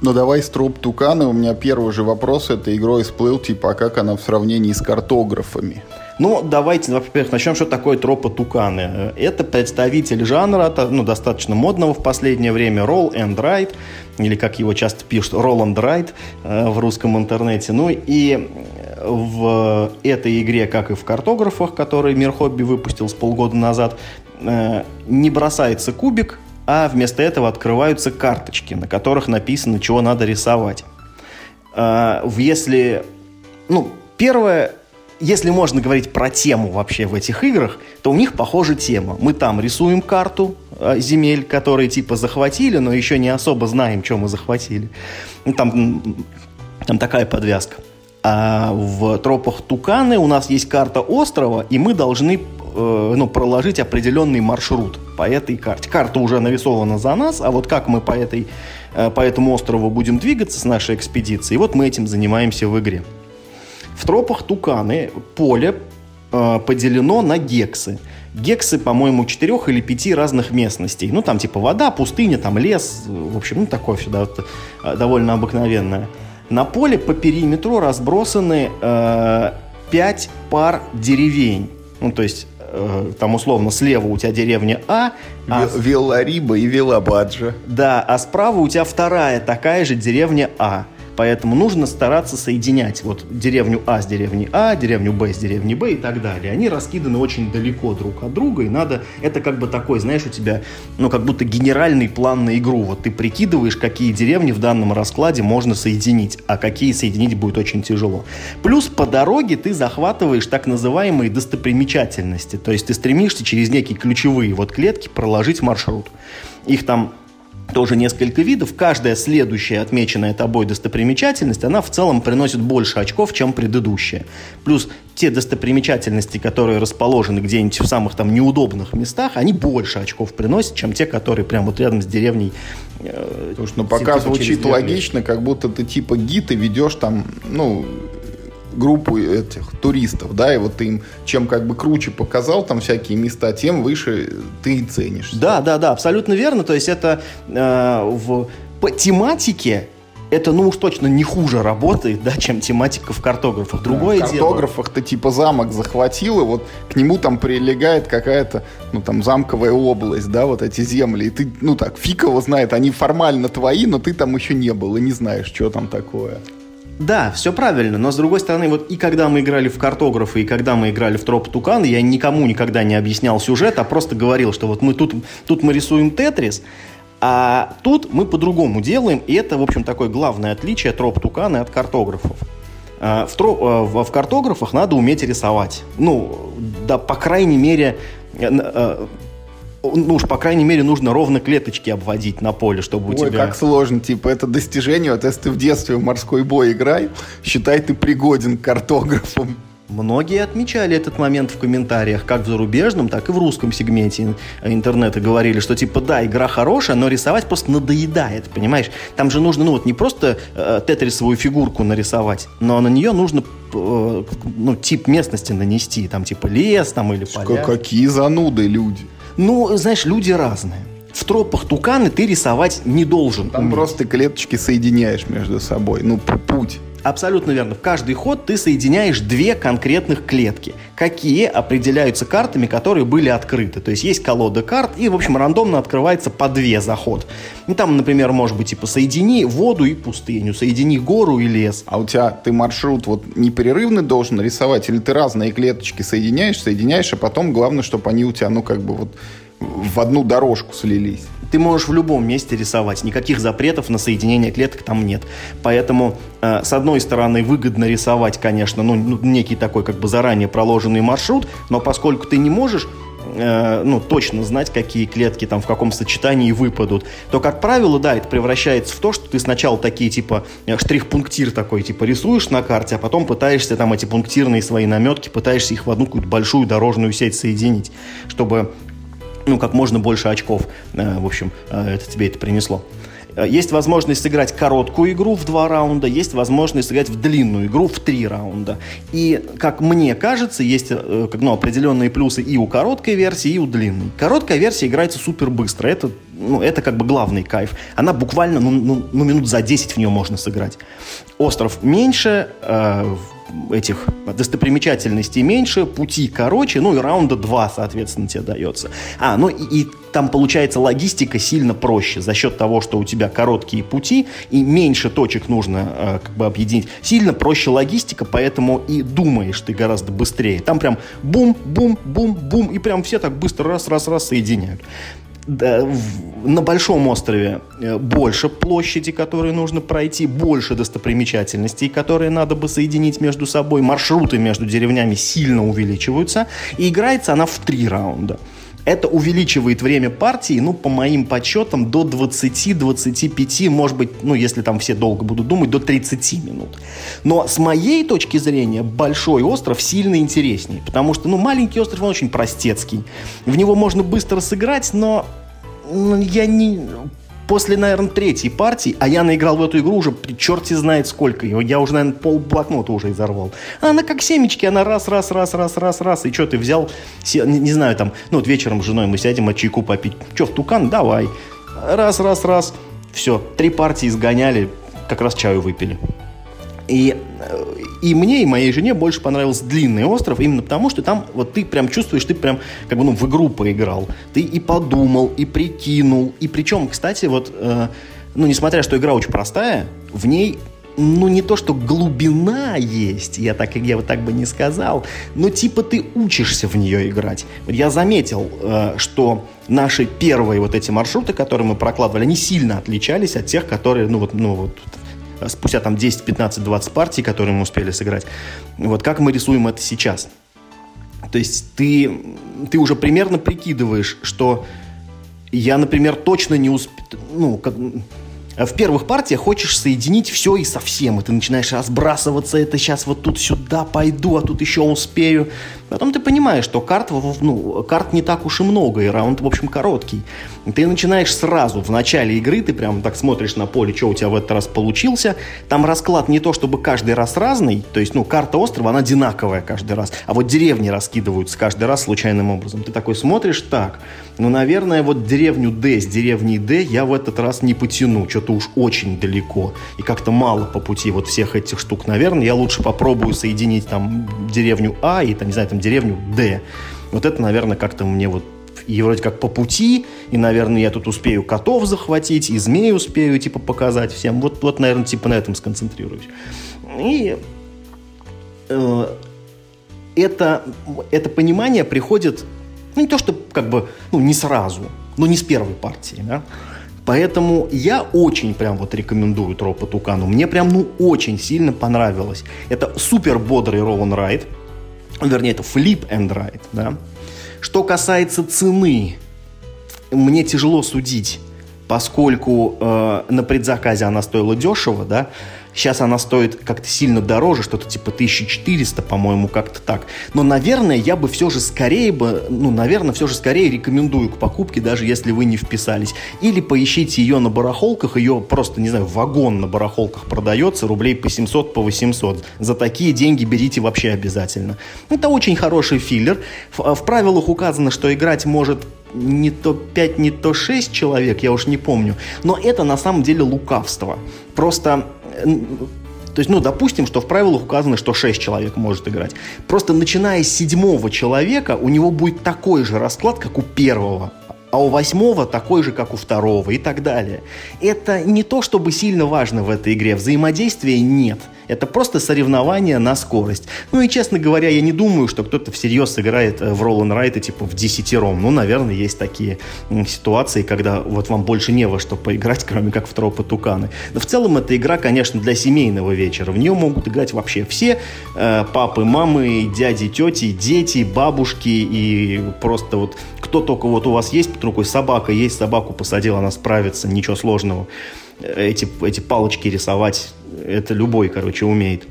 Ну давай с труп Тукана. У меня первый же вопрос этой игрой всплыл, типа, а как она в сравнении с картографами? Ну, давайте, во-первых, начнем, что такое тропа Туканы. Это представитель жанра, ну, достаточно модного в последнее время, roll and write, или как его часто пишут, roll and write э, в русском интернете. Ну, и в этой игре, как и в картографах, которые Мир Хобби выпустил с полгода назад, э, не бросается кубик, а вместо этого открываются карточки, на которых написано, чего надо рисовать. Э, если, ну, первое, если можно говорить про тему вообще в этих играх, то у них похожа тема. Мы там рисуем карту э, земель, которые типа захватили, но еще не особо знаем, что мы захватили. Ну, там, там такая подвязка. А в тропах Туканы у нас есть карта острова, и мы должны э, ну, проложить определенный маршрут по этой карте. Карта уже нарисована за нас, а вот как мы по, этой, э, по этому острову будем двигаться с нашей экспедицией, вот мы этим занимаемся в игре. В тропах Туканы поле э, поделено на гексы. Гексы, по-моему, четырех или пяти разных местностей. Ну, там типа вода, пустыня, там лес. В общем, ну, такое все да, э, довольно обыкновенное. На поле по периметру разбросаны э, пять пар деревень. Ну, то есть э, там условно слева у тебя деревня А. а Виллариба и Виллабаджа. Да, а справа у тебя вторая такая же деревня А. Поэтому нужно стараться соединять вот деревню А с деревней А, деревню Б с деревней Б и так далее. Они раскиданы очень далеко друг от друга, и надо... Это как бы такой, знаешь, у тебя, ну, как будто генеральный план на игру. Вот ты прикидываешь, какие деревни в данном раскладе можно соединить, а какие соединить будет очень тяжело. Плюс по дороге ты захватываешь так называемые достопримечательности. То есть ты стремишься через некие ключевые вот клетки проложить маршрут. Их там тоже несколько видов. Каждая следующая отмеченная тобой достопримечательность, она в целом приносит больше очков, чем предыдущая. Плюс те достопримечательности, которые расположены где-нибудь в самых там неудобных местах, они больше очков приносят, чем те, которые прямо вот рядом с деревней. Э, Слушай, ну пока звучит логично, как будто ты типа гид и ведешь там, ну, группу этих туристов, да, и вот ты им чем как бы круче показал там всякие места, тем выше ты и ценишься. Да, да, да, абсолютно верно. То есть это э, в по тематике это, ну уж точно не хуже работает, да, чем тематика в картографах. Другое да, в картографах ты типа замок захватил, и вот к нему там прилегает какая-то, ну там замковая область, да, вот эти земли. И ты, ну так, фиг его знает, они формально твои, но ты там еще не был и не знаешь, что там такое. Да, все правильно, но с другой стороны, вот и когда мы играли в картографы, и когда мы играли в троп Тукан, я никому никогда не объяснял сюжет, а просто говорил, что вот мы тут, тут мы рисуем Тетрис, а тут мы по-другому делаем, и это, в общем, такое главное отличие троп Тукана от картографов. А, в, троп, а, в картографах надо уметь рисовать. Ну, да, по крайней мере, э, ну уж, по крайней мере, нужно ровно клеточки обводить на поле, чтобы Ой, у тебя... как сложно, типа, это достижение, вот если ты в детстве в морской бой играй, считай, ты пригоден к картографам. Многие отмечали этот момент в комментариях, как в зарубежном, так и в русском сегменте интернета говорили, что типа да, игра хорошая, но рисовать просто надоедает, понимаешь? Там же нужно, ну вот не просто э, тетрисовую фигурку нарисовать, но на нее нужно э, ну, тип местности нанести, там типа лес там или поля. Какие зануды люди. Ну, знаешь, люди разные. В тропах туканы ты рисовать не должен. Там уметь. просто клеточки соединяешь между собой. Ну, путь. Абсолютно верно. В каждый ход ты соединяешь две конкретных клетки. Какие определяются картами, которые были открыты. То есть есть колода карт, и, в общем, рандомно открывается по две за ход. И там, например, может быть, типа, соедини воду и пустыню, соедини гору и лес. А у тебя ты маршрут вот непрерывный должен рисовать, или ты разные клеточки соединяешь, соединяешь, а потом главное, чтобы они у тебя, ну, как бы вот в одну дорожку слились. Ты можешь в любом месте рисовать, никаких запретов на соединение клеток там нет. Поэтому, э, с одной стороны, выгодно рисовать, конечно, ну, ну, некий такой как бы заранее проложенный маршрут, но поскольку ты не можешь э, ну, точно знать, какие клетки там в каком сочетании выпадут, то, как правило, да, это превращается в то, что ты сначала такие, типа, э, штрих-пунктир такой, типа, рисуешь на карте, а потом пытаешься там эти пунктирные свои наметки, пытаешься их в одну какую-то большую дорожную сеть соединить, чтобы ну, как можно больше очков, э, в общем, э, это тебе это принесло. Э, есть возможность сыграть короткую игру в два раунда, есть возможность сыграть в длинную игру в три раунда. И, как мне кажется, есть ну, определенные плюсы и у короткой версии, и у длинной. Короткая версия играется супер быстро. Это, ну, это как бы главный кайф. Она буквально, ну, ну, ну минут за 10 в нее можно сыграть. Остров меньше, э, этих достопримечательностей меньше, пути короче, ну и раунда два, соответственно, тебе дается. А, ну и, и там получается логистика сильно проще за счет того, что у тебя короткие пути и меньше точек нужно э, как бы объединить. Сильно проще логистика, поэтому и думаешь ты гораздо быстрее. Там прям бум, бум, бум, бум, и прям все так быстро раз, раз, соединяют на большом острове э, больше площади, которые нужно пройти, больше достопримечательностей, которые надо бы соединить между собой, маршруты между деревнями сильно увеличиваются, и играется она в три раунда. Это увеличивает время партии, ну, по моим подсчетам, до 20-25, может быть, ну, если там все долго будут думать, до 30 минут. Но с моей точки зрения, большой остров сильно интереснее, потому что, ну, маленький остров, он очень простецкий. В него можно быстро сыграть, но ну, я не... После, наверное, третьей партии, а я наиграл в эту игру уже черти знает сколько. Я уже, наверное, пол блокнота уже изорвал. Она как семечки, она раз, раз, раз, раз, раз, раз. И что ты взял, не, не знаю, там, ну вот вечером с женой мы сядем, а чайку попить. Че, в тукан? Давай. Раз, раз, раз. Все, три партии сгоняли, как раз чаю выпили. И, и мне, и моей жене больше понравился длинный остров, именно потому, что там вот ты прям чувствуешь, ты прям как бы ну, в игру поиграл. Ты и подумал, и прикинул. И причем, кстати, вот, э, ну, несмотря что игра очень простая, в ней ну, не то, что глубина есть, я так, я вот так бы не сказал, но типа ты учишься в нее играть. Я заметил, э, что наши первые вот эти маршруты, которые мы прокладывали, они сильно отличались от тех, которые, ну, вот, ну, вот спустя там 10, 15, 20 партий, которые мы успели сыграть. Вот как мы рисуем это сейчас? То есть ты, ты уже примерно прикидываешь, что я, например, точно не успею, ну, как, в первых партиях хочешь соединить все и совсем, и ты начинаешь разбрасываться, это сейчас вот тут сюда пойду, а тут еще успею. Потом ты понимаешь, что карт, ну, карт не так уж и много, и раунд, в общем, короткий. Ты начинаешь сразу, в начале игры, ты прям так смотришь на поле, что у тебя в этот раз получился. Там расклад не то, чтобы каждый раз разный, то есть, ну, карта острова, она одинаковая каждый раз, а вот деревни раскидываются каждый раз случайным образом. Ты такой смотришь, так, ну, наверное, вот деревню Д с деревней Д я в этот раз не потяну, что-то уж очень далеко, и как-то мало по пути вот всех этих штук. Наверное, я лучше попробую соединить там деревню А и, там, не знаю, там деревню Д. Вот это, наверное, как-то мне вот и вроде как по пути, и, наверное, я тут успею котов захватить, и змеи успею, типа, показать всем. Вот, вот наверное, типа на этом сконцентрируюсь. И э, это, это понимание приходит, ну, не то, что как бы, ну, не сразу, но не с первой партии, да. Поэтому я очень прям вот рекомендую Тропа Тукану. Мне прям, ну, очень сильно понравилось. Это супер бодрый roll and ride. Вернее, это flip and ride, да. Что касается цены, мне тяжело судить, поскольку э, на предзаказе она стоила дешево, да, Сейчас она стоит как-то сильно дороже, что-то типа 1400, по-моему, как-то так. Но, наверное, я бы все же скорее бы, ну, наверное, все же скорее рекомендую к покупке, даже если вы не вписались. Или поищите ее на барахолках, ее просто, не знаю, вагон на барахолках продается, рублей по 700, по 800. За такие деньги берите вообще обязательно. Это очень хороший филлер. В, в правилах указано, что играть может не то 5, не то 6 человек, я уж не помню. Но это на самом деле лукавство. Просто то есть, ну, допустим, что в правилах указано, что 6 человек может играть. Просто начиная с седьмого человека, у него будет такой же расклад, как у первого а у восьмого такой же, как у второго и так далее. Это не то, чтобы сильно важно в этой игре. Взаимодействия нет. Это просто соревнование на скорость. Ну и, честно говоря, я не думаю, что кто-то всерьез сыграет э, в Roll and Ride типа в десятером. Ну, наверное, есть такие ситуации, когда вот вам больше не во что поиграть, кроме как в тропы туканы. Но в целом эта игра, конечно, для семейного вечера. В нее могут играть вообще все. Э, папы, мамы, дяди, тети, дети, бабушки и просто вот кто только вот у вас есть под рукой собака, есть собаку посадил, она справится, ничего сложного. Эти, эти палочки рисовать, это любой, короче, умеет.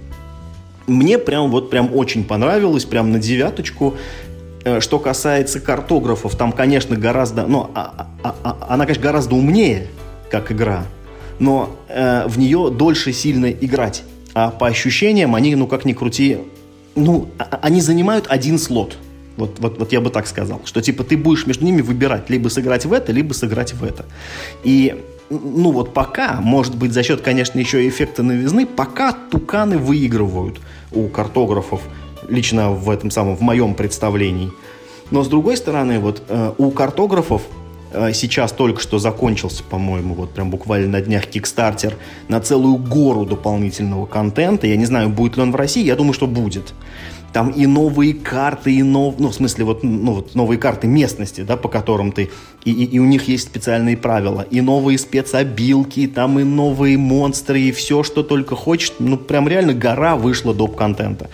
Мне прям вот прям очень понравилось, прям на девяточку. Э, что касается картографов, там, конечно, гораздо, ну, а, а, а, она, конечно, гораздо умнее, как игра, но э, в нее дольше сильно играть. А по ощущениям они, ну, как ни крути, ну, а, а, они занимают один слот – вот, вот, вот я бы так сказал, что типа ты будешь между ними выбирать, либо сыграть в это, либо сыграть в это. И ну вот пока, может быть, за счет, конечно, еще эффекта новизны, пока туканы выигрывают у картографов, лично в этом самом, в моем представлении. Но с другой стороны, вот э, у картографов э, сейчас только что закончился, по-моему, вот прям буквально на днях Кикстартер на целую гору дополнительного контента. Я не знаю, будет ли он в России, я думаю, что будет. Там и новые карты, и нов... ну, в смысле, вот, ну, вот новые карты местности, да, по которым ты... И, и, и у них есть специальные правила. И новые спецобилки, там и новые монстры, и все, что только хочешь. Ну, прям реально гора вышла доп-контента.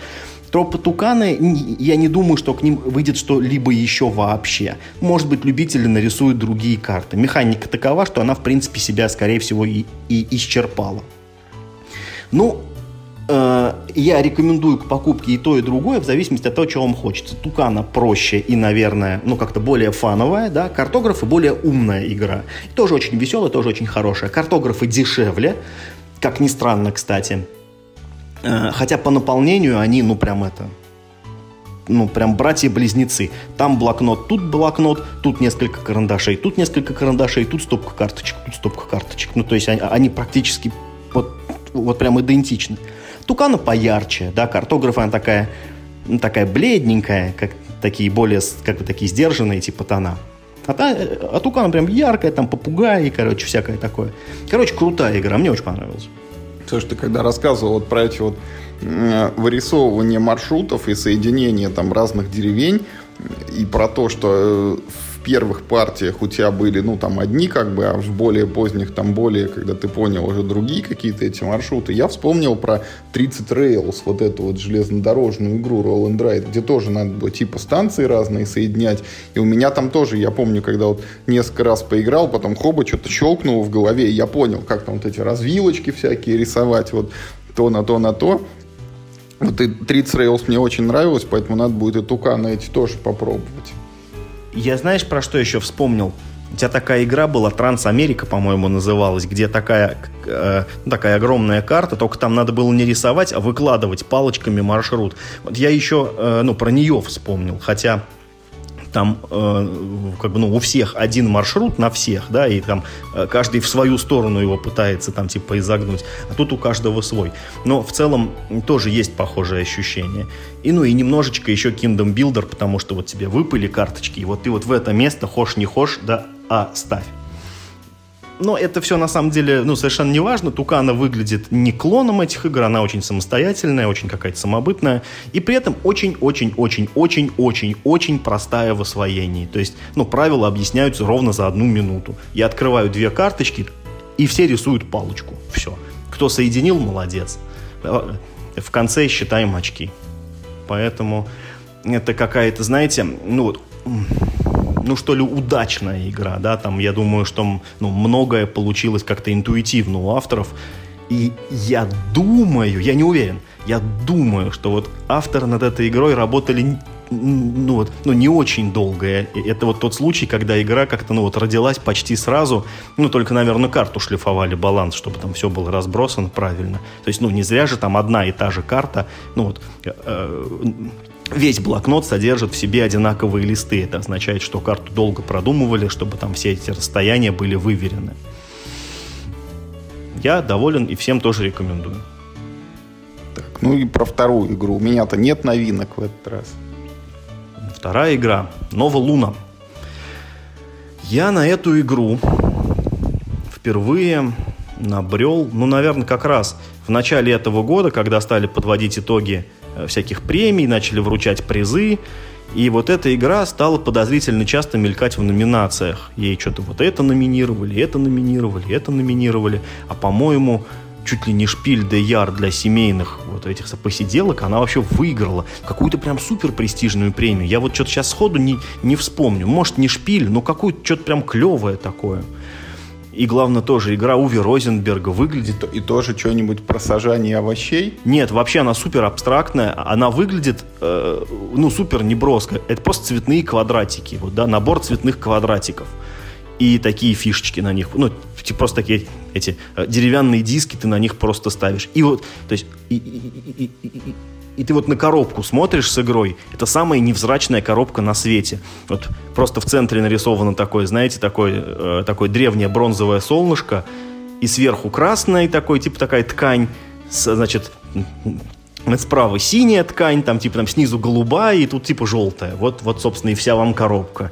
Тропы Туканы, я не думаю, что к ним выйдет что-либо еще вообще. Может быть, любители нарисуют другие карты. Механика такова, что она, в принципе, себя, скорее всего, и, и исчерпала. Ну, я рекомендую к покупке и то, и другое, в зависимости от того, чего вам хочется. Тукана проще и, наверное, ну, как-то более фановая, да, картографы более умная игра. Тоже очень веселая, тоже очень хорошая. Картографы дешевле, как ни странно, кстати. Э, хотя по наполнению они, ну, прям это, ну, прям братья-близнецы. Там блокнот, тут блокнот, тут несколько карандашей, тут несколько карандашей, тут стопка карточек, тут стопка карточек. Ну, то есть они, они практически вот, вот прям идентичны. Тукана поярче, да, картограф она такая, ну, такая бледненькая, как такие более, как бы такие сдержанные, типа тона. А, та, а Тукана прям яркая, там попугай, короче, всякое такое. Короче, крутая игра, мне очень понравилась. Слушай, ты когда рассказывал вот про эти вот вырисовывание маршрутов и соединение там разных деревень, и про то, что э, первых партиях у тебя были, ну, там, одни, как бы, а в более поздних, там, более, когда ты понял уже другие какие-то эти маршруты, я вспомнил про 30 Rails, вот эту вот железнодорожную игру Roll and Ride, где тоже надо было типа станции разные соединять, и у меня там тоже, я помню, когда вот несколько раз поиграл, потом хоба, что-то щелкнуло в голове, и я понял, как там вот эти развилочки всякие рисовать, вот то на то на то, вот и 30 Rails мне очень нравилось, поэтому надо будет и Тукана эти тоже попробовать. Я знаешь, про что еще вспомнил? У тебя такая игра была, Трансамерика, по-моему, называлась, где такая, э, такая огромная карта, только там надо было не рисовать, а выкладывать палочками маршрут. Вот я еще, э, ну, про нее вспомнил, хотя там э, как бы, ну, у всех один маршрут на всех, да, и там э, каждый в свою сторону его пытается там типа изогнуть, а тут у каждого свой. Но в целом тоже есть похожее ощущение. И ну и немножечко еще Kingdom Builder, потому что вот тебе выпали карточки, и вот ты вот в это место хошь не хошь, да, а ставь. Но это все на самом деле ну, совершенно не важно. Тукана выглядит не клоном этих игр, она очень самостоятельная, очень какая-то самобытная. И при этом очень-очень-очень-очень-очень простая в освоении. То есть, ну, правила объясняются ровно за одну минуту. Я открываю две карточки, и все рисуют палочку. Все. Кто соединил, молодец. В конце считаем очки. Поэтому это какая-то, знаете, ну вот ну что ли, удачная игра, да, там, я думаю, что ну, многое получилось как-то интуитивно у авторов, и я думаю, я не уверен, я думаю, что вот авторы над этой игрой работали ну вот, ну не очень долго. Это вот тот случай, когда игра как-то, ну вот, родилась почти сразу, ну только, наверное, карту шлифовали, баланс, чтобы там все было разбросано правильно. То есть, ну не зря же там одна и та же карта, ну вот, э, весь блокнот содержит в себе одинаковые листы. Это означает, что карту долго продумывали, чтобы там все эти расстояния были выверены. Я доволен и всем тоже рекомендую. Так, ну и про вторую игру. У меня-то нет новинок в этот раз. Вторая игра. Нова Луна. Я на эту игру впервые набрел, ну, наверное, как раз в начале этого года, когда стали подводить итоги всяких премий, начали вручать призы. И вот эта игра стала подозрительно часто мелькать в номинациях. Ей что-то вот это номинировали, это номинировали, это номинировали. А, по-моему, чуть ли не шпиль де яр для семейных вот этих посиделок, она вообще выиграла какую-то прям супер престижную премию. Я вот что-то сейчас сходу не, не вспомню. Может, не шпиль, но какую-то что-то прям клевое такое. И главное тоже игра Уви Розенберга выглядит... И тоже что-нибудь про сажание овощей? Нет, вообще она супер абстрактная. Она выглядит, э, ну, супер неброско. Это просто цветные квадратики. Вот, да, набор цветных квадратиков. И такие фишечки на них. Ну, типа просто такие эти э, деревянные диски ты на них просто ставишь. И вот, то есть, и, и, и, и, и ты вот на коробку смотришь с игрой, это самая невзрачная коробка на свете. Вот просто в центре нарисовано такое, знаете, такое, э, такое древнее бронзовое солнышко, и сверху красная, такой, типа такая ткань, с, значит, справа синяя ткань, там типа там снизу голубая, и тут типа желтая. Вот, вот, собственно, и вся вам коробка.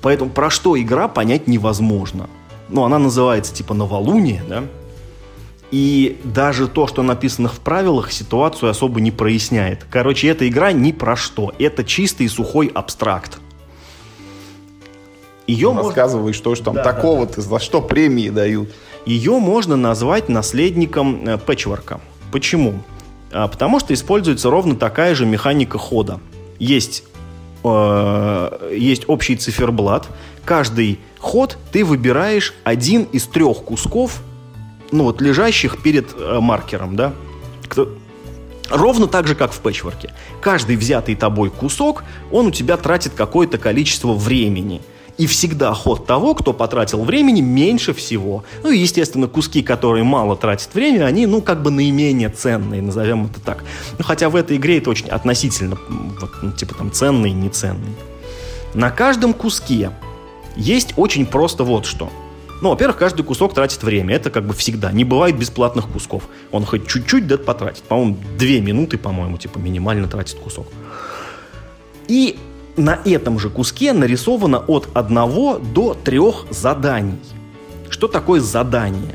Поэтому про что игра понять невозможно. Ну, она называется типа «Новолуние», да? И даже то, что написано в правилах, ситуацию особо не проясняет. Короче, эта игра ни про что. Это чистый сухой абстракт. Ее Рассказывай, что ж там да, такого-то, да. за что премии дают. Ее можно назвать наследником э, пэтчворка. Почему? А, потому что используется ровно такая же механика хода. Есть, э, есть общий циферблат. Каждый ход ты выбираешь один из трех кусков ну вот лежащих перед э, маркером, да, кто, Ровно так же, как в пэтчворке. Каждый взятый тобой кусок, он у тебя тратит какое-то количество времени. И всегда ход того, кто потратил времени меньше всего. Ну и, естественно, куски, которые мало тратят время, они, ну, как бы наименее ценные, назовем это так. Ну, хотя в этой игре это очень относительно, вот, ну, типа там ценный и неценный. На каждом куске есть очень просто вот что – ну, во-первых, каждый кусок тратит время. Это как бы всегда. Не бывает бесплатных кусков. Он хоть чуть-чуть да потратит. По-моему, две минуты, по-моему, типа минимально тратит кусок. И на этом же куске нарисовано от одного до трех заданий. Что такое задание?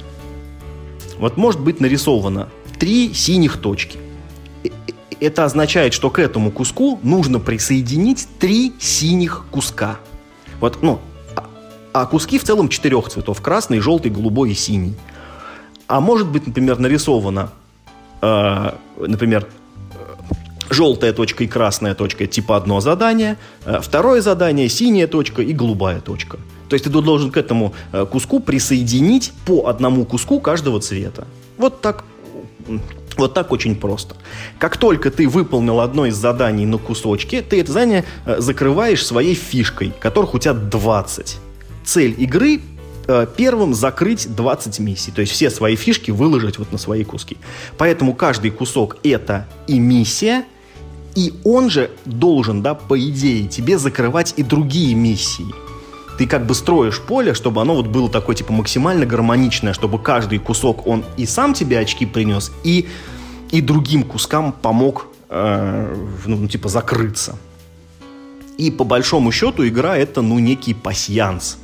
Вот может быть нарисовано три синих точки. Это означает, что к этому куску нужно присоединить три синих куска. Вот, ну, а куски в целом четырех цветов. Красный, желтый, голубой и синий. А может быть, например, нарисовано, э, например, желтая точка и красная точка – типа одно задание, э, второе задание – синяя точка и голубая точка. То есть ты должен к этому э, куску присоединить по одному куску каждого цвета. Вот так вот так очень просто. Как только ты выполнил одно из заданий на кусочке, ты это задание э, закрываешь своей фишкой, которых у тебя 20 цель игры э, первым закрыть 20 миссий. То есть все свои фишки выложить вот на свои куски. Поэтому каждый кусок это и миссия, и он же должен, да, по идее, тебе закрывать и другие миссии. Ты как бы строишь поле, чтобы оно вот было такое, типа, максимально гармоничное, чтобы каждый кусок, он и сам тебе очки принес, и, и другим кускам помог, э, ну, типа, закрыться. И по большому счету игра это, ну, некий пасьянс.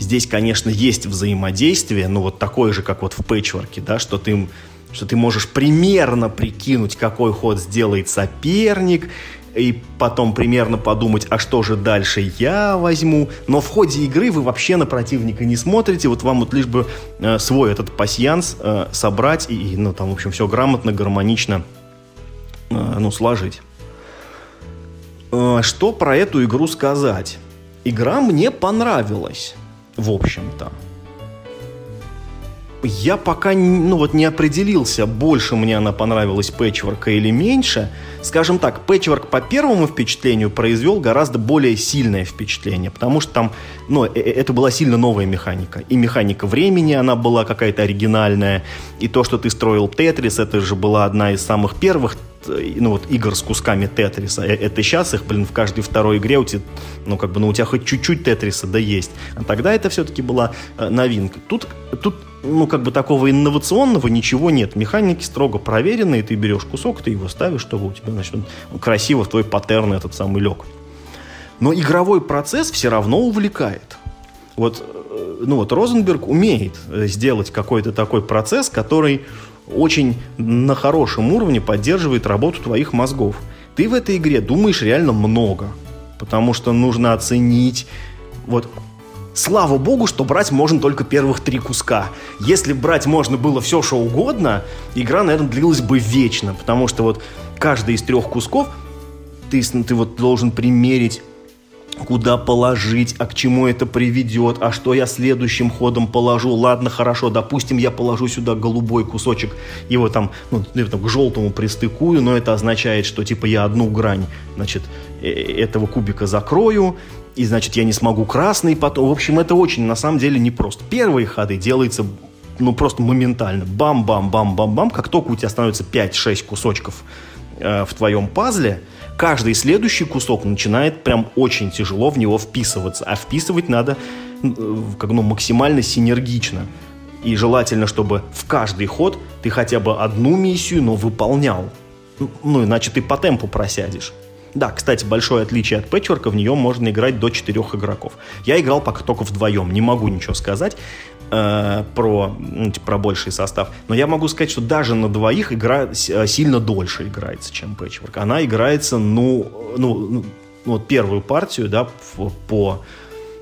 Здесь, конечно, есть взаимодействие, но вот такое же, как вот в пэтчворке, да, что ты, что ты можешь примерно прикинуть, какой ход сделает соперник, и потом примерно подумать, а что же дальше я возьму. Но в ходе игры вы вообще на противника не смотрите, вот вам вот лишь бы э, свой этот пасьянс э, собрать и, ну, там, в общем, все грамотно, гармонично, э, ну, сложить. Э, что про эту игру сказать? Игра мне понравилась в общем-то. Я пока ну, вот не определился, больше мне она понравилась пэтчворка или меньше. Скажем так, пэтчворк по первому впечатлению произвел гораздо более сильное впечатление, потому что там, ну, э, э, это была сильно новая механика. И механика времени, она была какая-то оригинальная, и то, что ты строил Тетрис, это же была одна из самых первых ну вот игр с кусками Тетриса. Э, это сейчас их, блин, в каждой второй игре у тебя, ну как бы, ну у тебя хоть чуть-чуть Тетриса да есть. А тогда это все-таки была э, новинка. Тут, тут, ну как бы такого инновационного ничего нет. Механики строго проверенные, ты берешь кусок, ты его ставишь, чтобы у тебя, значит, красиво твой паттерн этот самый лег. Но игровой процесс все равно увлекает. Вот, э, ну вот Розенберг умеет сделать какой-то такой процесс, который очень на хорошем уровне поддерживает работу твоих мозгов. Ты в этой игре думаешь реально много, потому что нужно оценить вот Слава богу, что брать можно только первых три куска. Если брать можно было все, что угодно, игра, наверное, длилась бы вечно, потому что вот каждый из трех кусков ты, ты вот должен примерить куда положить, а к чему это приведет, а что я следующим ходом положу. Ладно, хорошо, допустим, я положу сюда голубой кусочек, его там, ну, там к желтому пристыкую, но это означает, что типа я одну грань, значит, э, этого кубика закрою, и значит я не смогу красный потом. В общем, это очень на самом деле непросто. Первые ходы делается ну просто моментально. Бам-бам-бам-бам-бам. Как только у тебя становится 5-6 кусочков э, в твоем пазле, каждый следующий кусок начинает прям очень тяжело в него вписываться. А вписывать надо э, как, ну, максимально синергично. И желательно, чтобы в каждый ход ты хотя бы одну миссию, но выполнял. Ну, иначе ты по темпу просядешь. Да, кстати, большое отличие от пэтчворка, в нее можно играть до четырех игроков. Я играл пока только вдвоем, не могу ничего сказать э, про, ну, типа, про больший состав. Но я могу сказать, что даже на двоих игра э, сильно дольше играется, чем пэтчворк. Она играется, ну, ну, ну вот первую партию, да, по...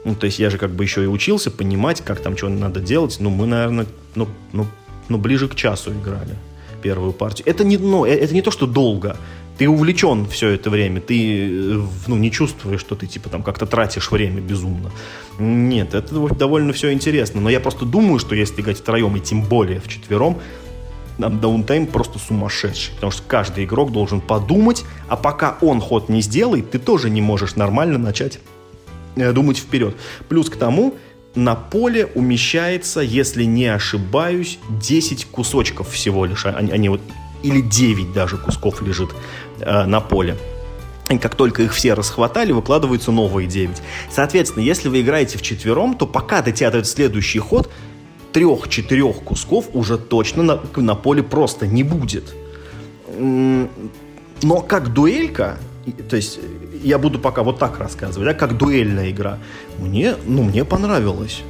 Ну, то есть я же как бы еще и учился понимать, как там что надо делать. Ну, мы, наверное, ну, ну, ну ближе к часу играли первую партию. Это не, ну, э, это не то, что долго ты увлечен все это время, ты э, ну, не чувствуешь, что ты типа там как-то тратишь время безумно. Нет, это довольно все интересно. Но я просто думаю, что если играть втроем и тем более в четвером, там даунтайм просто сумасшедший. Потому что каждый игрок должен подумать, а пока он ход не сделает, ты тоже не можешь нормально начать э, думать вперед. Плюс к тому, на поле умещается, если не ошибаюсь, 10 кусочков всего лишь. Они, они вот или 9 даже кусков лежит э, на поле. И как только их все расхватали, выкладываются новые 9. Соответственно, если вы играете в четвером, то пока дотянут следующий ход, трех-четырех кусков уже точно на, на поле просто не будет. Но как дуэлька, то есть я буду пока вот так рассказывать, да, как дуэльная игра, мне, ну, мне понравилось.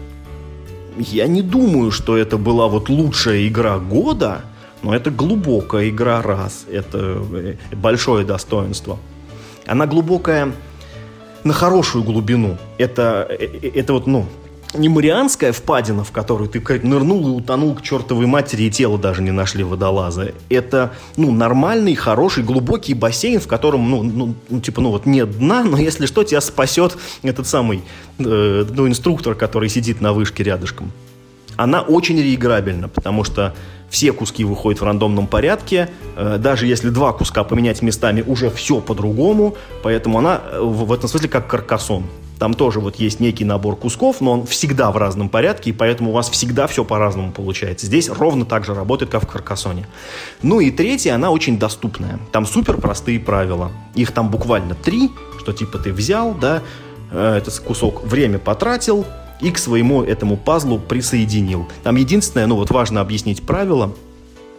Я не думаю, что это была вот лучшая игра года, но это глубокая игра раз, это э, большое достоинство. Она глубокая на хорошую глубину. Это, э, это вот, ну, не марианская впадина, в которую ты нырнул и утонул к чертовой матери, и тело даже не нашли водолаза. Это, ну, нормальный, хороший, глубокий бассейн, в котором, ну, ну, ну типа, ну, вот нет дна, но если что, тебя спасет этот самый, э, ну, инструктор, который сидит на вышке рядышком. Она очень реиграбельна, потому что все куски выходят в рандомном порядке, э, даже если два куска поменять местами, уже все по-другому, поэтому она э, в этом смысле как каркасон. Там тоже вот есть некий набор кусков, но он всегда в разном порядке, и поэтому у вас всегда все по-разному получается. Здесь ровно так же работает, как в Каркасоне. Ну и третья, она очень доступная. Там супер простые правила. Их там буквально три, что типа ты взял, да, э, этот кусок время потратил, и к своему этому пазлу присоединил. Там единственное, ну вот важно объяснить правило,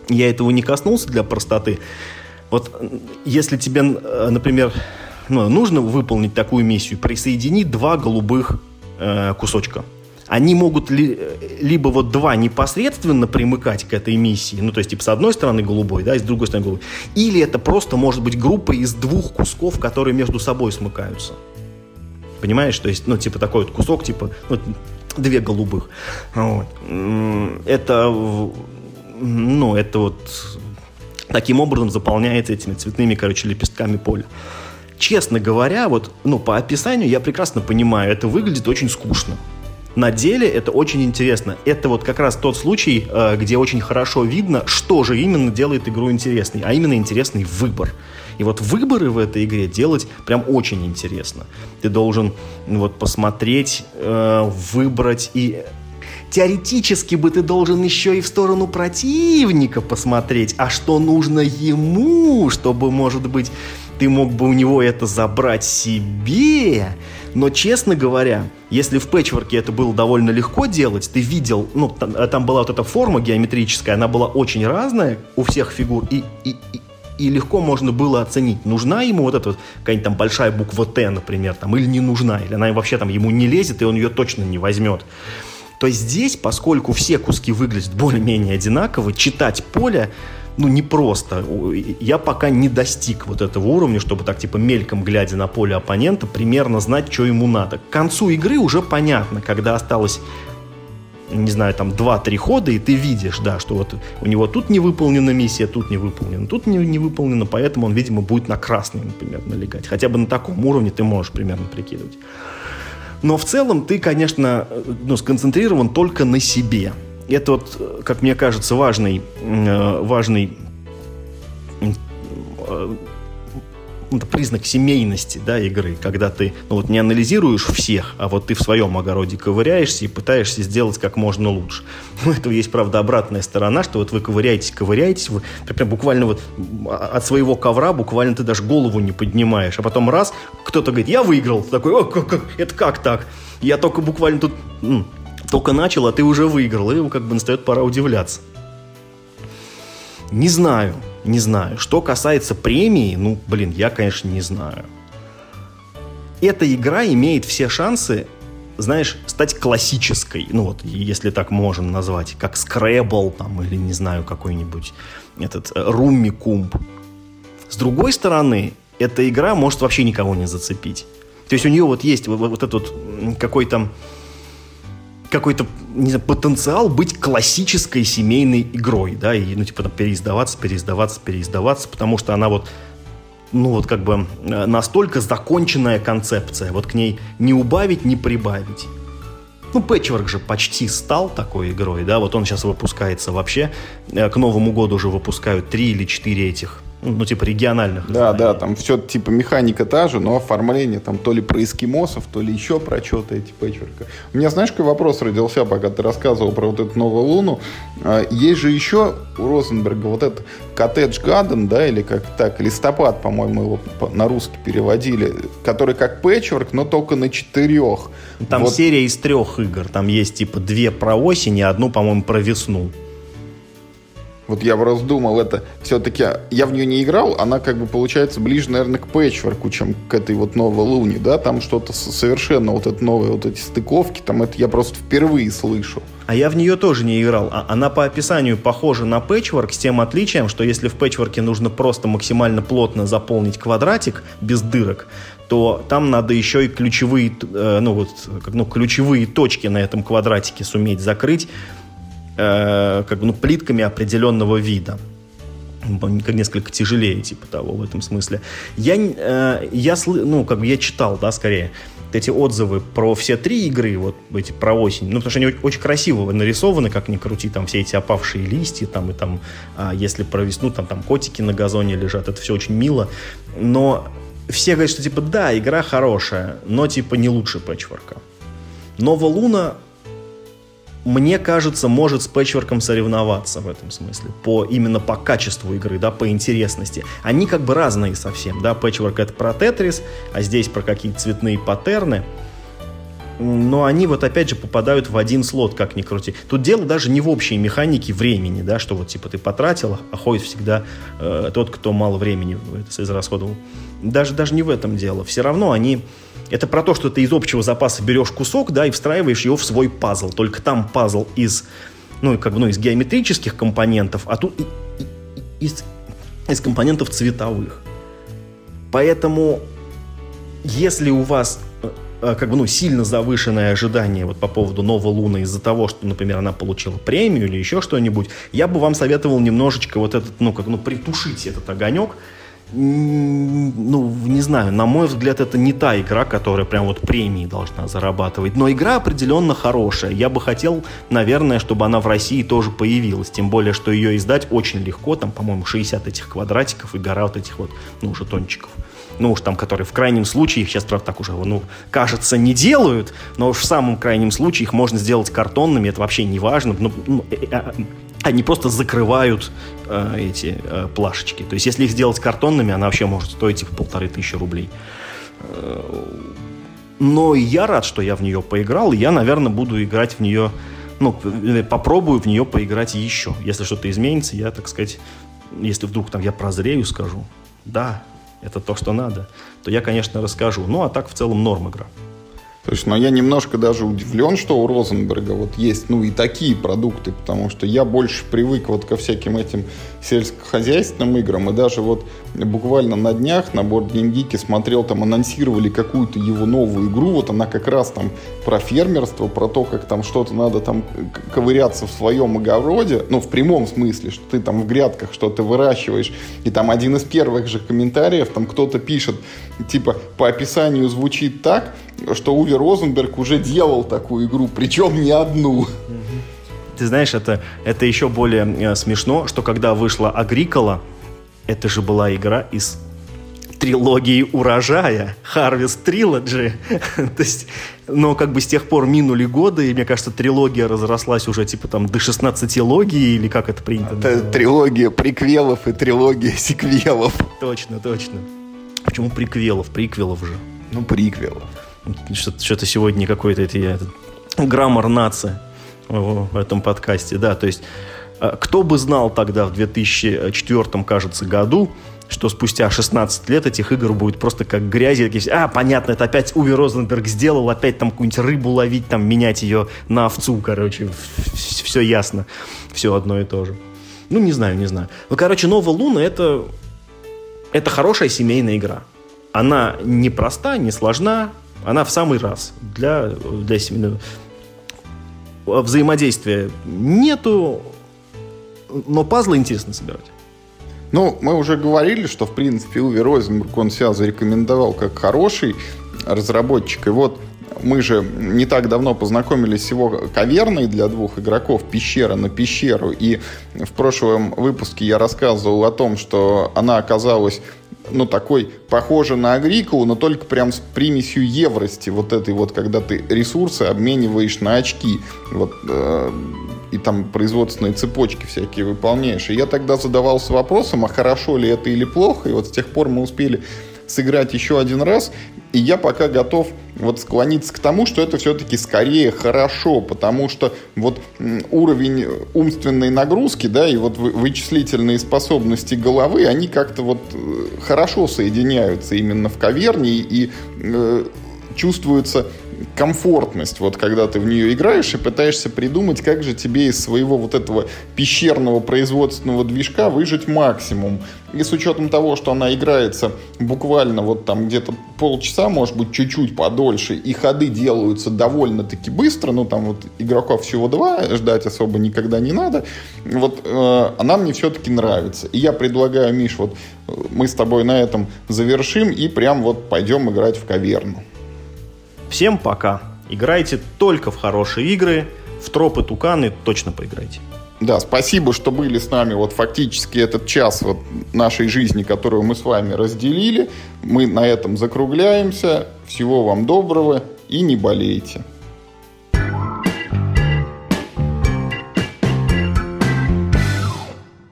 я этого не коснулся для простоты. Вот если тебе, э, например, ну, нужно выполнить такую миссию, присоединить два голубых э, кусочка. Они могут ли, э, либо вот два непосредственно примыкать к этой миссии, ну, то есть, типа, с одной стороны голубой, да, и с другой стороны голубой, или это просто может быть группа из двух кусков, которые между собой смыкаются. Понимаешь? То есть, ну, типа такой вот кусок, типа, ну, две голубых. Вот. Это, ну, это вот таким образом заполняется этими цветными, короче, лепестками поля. Честно говоря, вот, ну, по описанию я прекрасно понимаю, это выглядит очень скучно. На деле это очень интересно. Это вот как раз тот случай, э, где очень хорошо видно, что же именно делает игру интересной, а именно интересный выбор. И вот выборы в этой игре делать прям очень интересно. Ты должен вот посмотреть, э, выбрать и теоретически бы ты должен еще и в сторону противника посмотреть, а что нужно ему, чтобы, может быть, ты мог бы у него это забрать себе. Но, честно говоря, если в пэтчворке это было довольно легко делать, ты видел, ну, там, там была вот эта форма геометрическая, она была очень разная у всех фигур, и, и, и легко можно было оценить, нужна ему вот эта вот какая-нибудь там большая буква Т, например, там, или не нужна, или она вообще там ему не лезет, и он ее точно не возьмет. То есть здесь, поскольку все куски выглядят более-менее одинаково, читать поле ну, непросто. Я пока не достиг вот этого уровня, чтобы так, типа, мельком глядя на поле оппонента, примерно знать, что ему надо. К концу игры уже понятно, когда осталось не знаю, там 2-3 хода, и ты видишь, да, что вот у него тут не выполнена миссия, тут не выполнена, тут не, не выполнена, поэтому он, видимо, будет на красный, например, налегать. Хотя бы на таком уровне ты можешь примерно прикидывать. Но в целом ты, конечно, ну, сконцентрирован только на себе. Это вот, как мне кажется, важный, э, важный ну, это признак семейности, да, игры, когда ты, ну, вот не анализируешь всех, а вот ты в своем огороде ковыряешься и пытаешься сделать как можно лучше. Ну, этого есть, правда, обратная сторона, что вот вы ковыряетесь, ковыряетесь, вы прям буквально вот от своего ковра буквально ты даже голову не поднимаешь, а потом раз, кто-то говорит, я выиграл, ты такой, о, как, как, это как так? Я только буквально тут, ну, только начал, а ты уже выиграл, и как бы настает пора удивляться. Не знаю, не знаю. Что касается премии, ну, блин, я, конечно, не знаю. Эта игра имеет все шансы, знаешь, стать классической, ну вот, если так можно назвать, как Scrabble там, или, не знаю, какой-нибудь этот Rummy Кумб. С другой стороны, эта игра может вообще никого не зацепить. То есть у нее вот есть вот, вот этот какой-то какой-то не знаю, потенциал быть классической семейной игрой, да, и, ну, типа, там, переиздаваться, переиздаваться, переиздаваться, потому что она вот, ну, вот как бы э, настолько законченная концепция, вот к ней не убавить, не прибавить. Ну, Пэтчворк же почти стал такой игрой, да, вот он сейчас выпускается вообще, э, к Новому году уже выпускают три или четыре этих ну, типа региональных. Да, изданий. да, там все, типа, механика та же, но оформление там то ли про эскимосов, то ли еще про что-то эти пэтчворка. У меня, знаешь, какой вопрос родился, пока ты рассказывал про вот эту новую луну? А, есть же еще у Розенберга вот этот коттедж гаден, да, или как так, листопад, по-моему, его на русский переводили, который как пэтчворк, но только на четырех. Там вот. серия из трех игр, там есть, типа, две про осень и одну, по-моему, про весну. Вот я просто думал, это все-таки... Я в нее не играл, она как бы получается ближе, наверное, к пэтчворку, чем к этой вот новой луне, да? Там что-то совершенно вот это новые вот эти стыковки, там это я просто впервые слышу. А я в нее тоже не играл. А она по описанию похожа на пэтчворк с тем отличием, что если в пэтчворке нужно просто максимально плотно заполнить квадратик без дырок, то там надо еще и ключевые, э, ну вот, ну, ключевые точки на этом квадратике суметь закрыть э, как бы, ну, плитками определенного вида несколько тяжелее, типа того, в этом смысле. Я, э, я, ну, как бы я читал, да, скорее, эти отзывы про все три игры, вот эти про осень, ну, потому что они очень красиво нарисованы, как ни крути, там все эти опавшие листья, там, и там, а, если про весну, там, там котики на газоне лежат, это все очень мило, но все говорят, что, типа, да, игра хорошая, но, типа, не лучше пэтчворка. Нова Луна мне кажется, может с пэтчворком соревноваться в этом смысле. По, именно по качеству игры, да, по интересности. Они как бы разные совсем, да. Пэтчворк это про Тетрис, а здесь про какие-то цветные паттерны. Но они вот опять же попадают в один слот, как ни крути. Тут дело даже не в общей механике времени, да, что вот типа ты потратил, а ходит всегда э, тот, кто мало времени это израсходовал. Даже, даже не в этом дело. Все равно они это про то, что ты из общего запаса берешь кусок, да, и встраиваешь его в свой пазл. Только там пазл из, ну, как бы, ну, из геометрических компонентов, а тут из, из компонентов цветовых. Поэтому, если у вас э, э, как бы, ну, сильно завышенное ожидание вот по поводу Новой Луны из-за того, что, например, она получила премию или еще что-нибудь, я бы вам советовал немножечко вот этот, ну, как, ну, притушить этот огонек, ну, не знаю, на мой взгляд, это не та игра, которая прям вот премии должна зарабатывать. Но игра определенно хорошая. Я бы хотел, наверное, чтобы она в России тоже появилась. Тем более, что ее издать очень легко. Там, по-моему, 60 этих квадратиков и гора вот этих вот, ну, жетончиков. Ну, уж там, которые в крайнем случае, их сейчас, правда, так уже, ну, кажется, не делают, но уж в самом крайнем случае их можно сделать картонными, это вообще не важно. Ну, ну, э, э, они просто закрывают э, эти э, плашечки. То есть, если их сделать картонными, она вообще может стоить типа полторы тысячи рублей. Э, но я рад, что я в нее поиграл, я, наверное, буду играть в нее, ну, э, попробую в нее поиграть еще. Если что-то изменится, я, так сказать, если вдруг там я прозрею, скажу, да, это то, что надо, то я, конечно, расскажу. Ну, а так в целом норм игра. То есть, но я немножко даже удивлен, что у Розенберга вот есть, ну, и такие продукты, потому что я больше привык вот ко всяким этим сельскохозяйственным играм, и даже вот буквально на днях на Board смотрел, там анонсировали какую-то его новую игру, вот она как раз там про фермерство, про то, как там что-то надо там ковыряться в своем огороде, ну, в прямом смысле, что ты там в грядках что-то выращиваешь, и там один из первых же комментариев, там кто-то пишет, типа, по описанию звучит так, что Уви Розенберг уже делал такую игру, причем не одну. Ты знаешь, это, это еще более э, смешно, что когда вышла Агрикола, это же была игра из трилогии урожая, Harvest Trilogy. То есть, но как бы с тех пор минули годы, и мне кажется, трилогия разрослась уже типа там до 16 логии, или как это принято Это трилогия приквелов и трилогия сиквелов. Точно, точно. Почему приквелов? Приквелов же. Ну, приквелов. Что-то, что-то сегодня какой-то это я, граммар нации в этом подкасте, да, то есть э, кто бы знал тогда в 2004, кажется, году, что спустя 16 лет этих игр будет просто как грязи. А, понятно, это опять Уви Розенберг сделал, опять там какую-нибудь рыбу ловить, там менять ее на овцу, короче. Все ясно. Все одно и то же. Ну, не знаю, не знаю. Ну, короче, Нова Луна это, это хорошая семейная игра. Она не проста, не сложна, она в самый раз для, для семейного взаимодействия нету, но пазлы интересно собирать. Ну, мы уже говорили, что, в принципе, Уви Розенберг, он себя зарекомендовал как хороший разработчик. И вот мы же не так давно познакомились с его каверной для двух игроков «Пещера на пещеру». И в прошлом выпуске я рассказывал о том, что она оказалась ну, такой, похожа на Агрикулу, но только прям с примесью еврости, вот этой вот, когда ты ресурсы обмениваешь на очки. Вот э, и там производственные цепочки всякие выполняешь. И я тогда задавался вопросом, а хорошо ли это или плохо. И вот с тех пор мы успели сыграть еще один раз, и я пока готов вот склониться к тому, что это все-таки скорее хорошо, потому что вот уровень умственной нагрузки, да, и вот вычислительные способности головы, они как-то вот э, хорошо соединяются именно в каверне, и э, чувствуется комфортность, вот когда ты в нее играешь и пытаешься придумать, как же тебе из своего вот этого пещерного производственного движка выжить максимум. И с учетом того, что она играется буквально вот там где-то полчаса, может быть, чуть-чуть подольше, и ходы делаются довольно-таки быстро, ну там вот игроков всего два, ждать особо никогда не надо, вот э, она мне все-таки нравится. И я предлагаю, Миш, вот э, мы с тобой на этом завершим и прям вот пойдем играть в каверну. Всем пока. Играйте только в хорошие игры. В тропы туканы точно поиграйте. Да, спасибо, что были с нами вот фактически этот час вот нашей жизни, которую мы с вами разделили. Мы на этом закругляемся. Всего вам доброго и не болейте.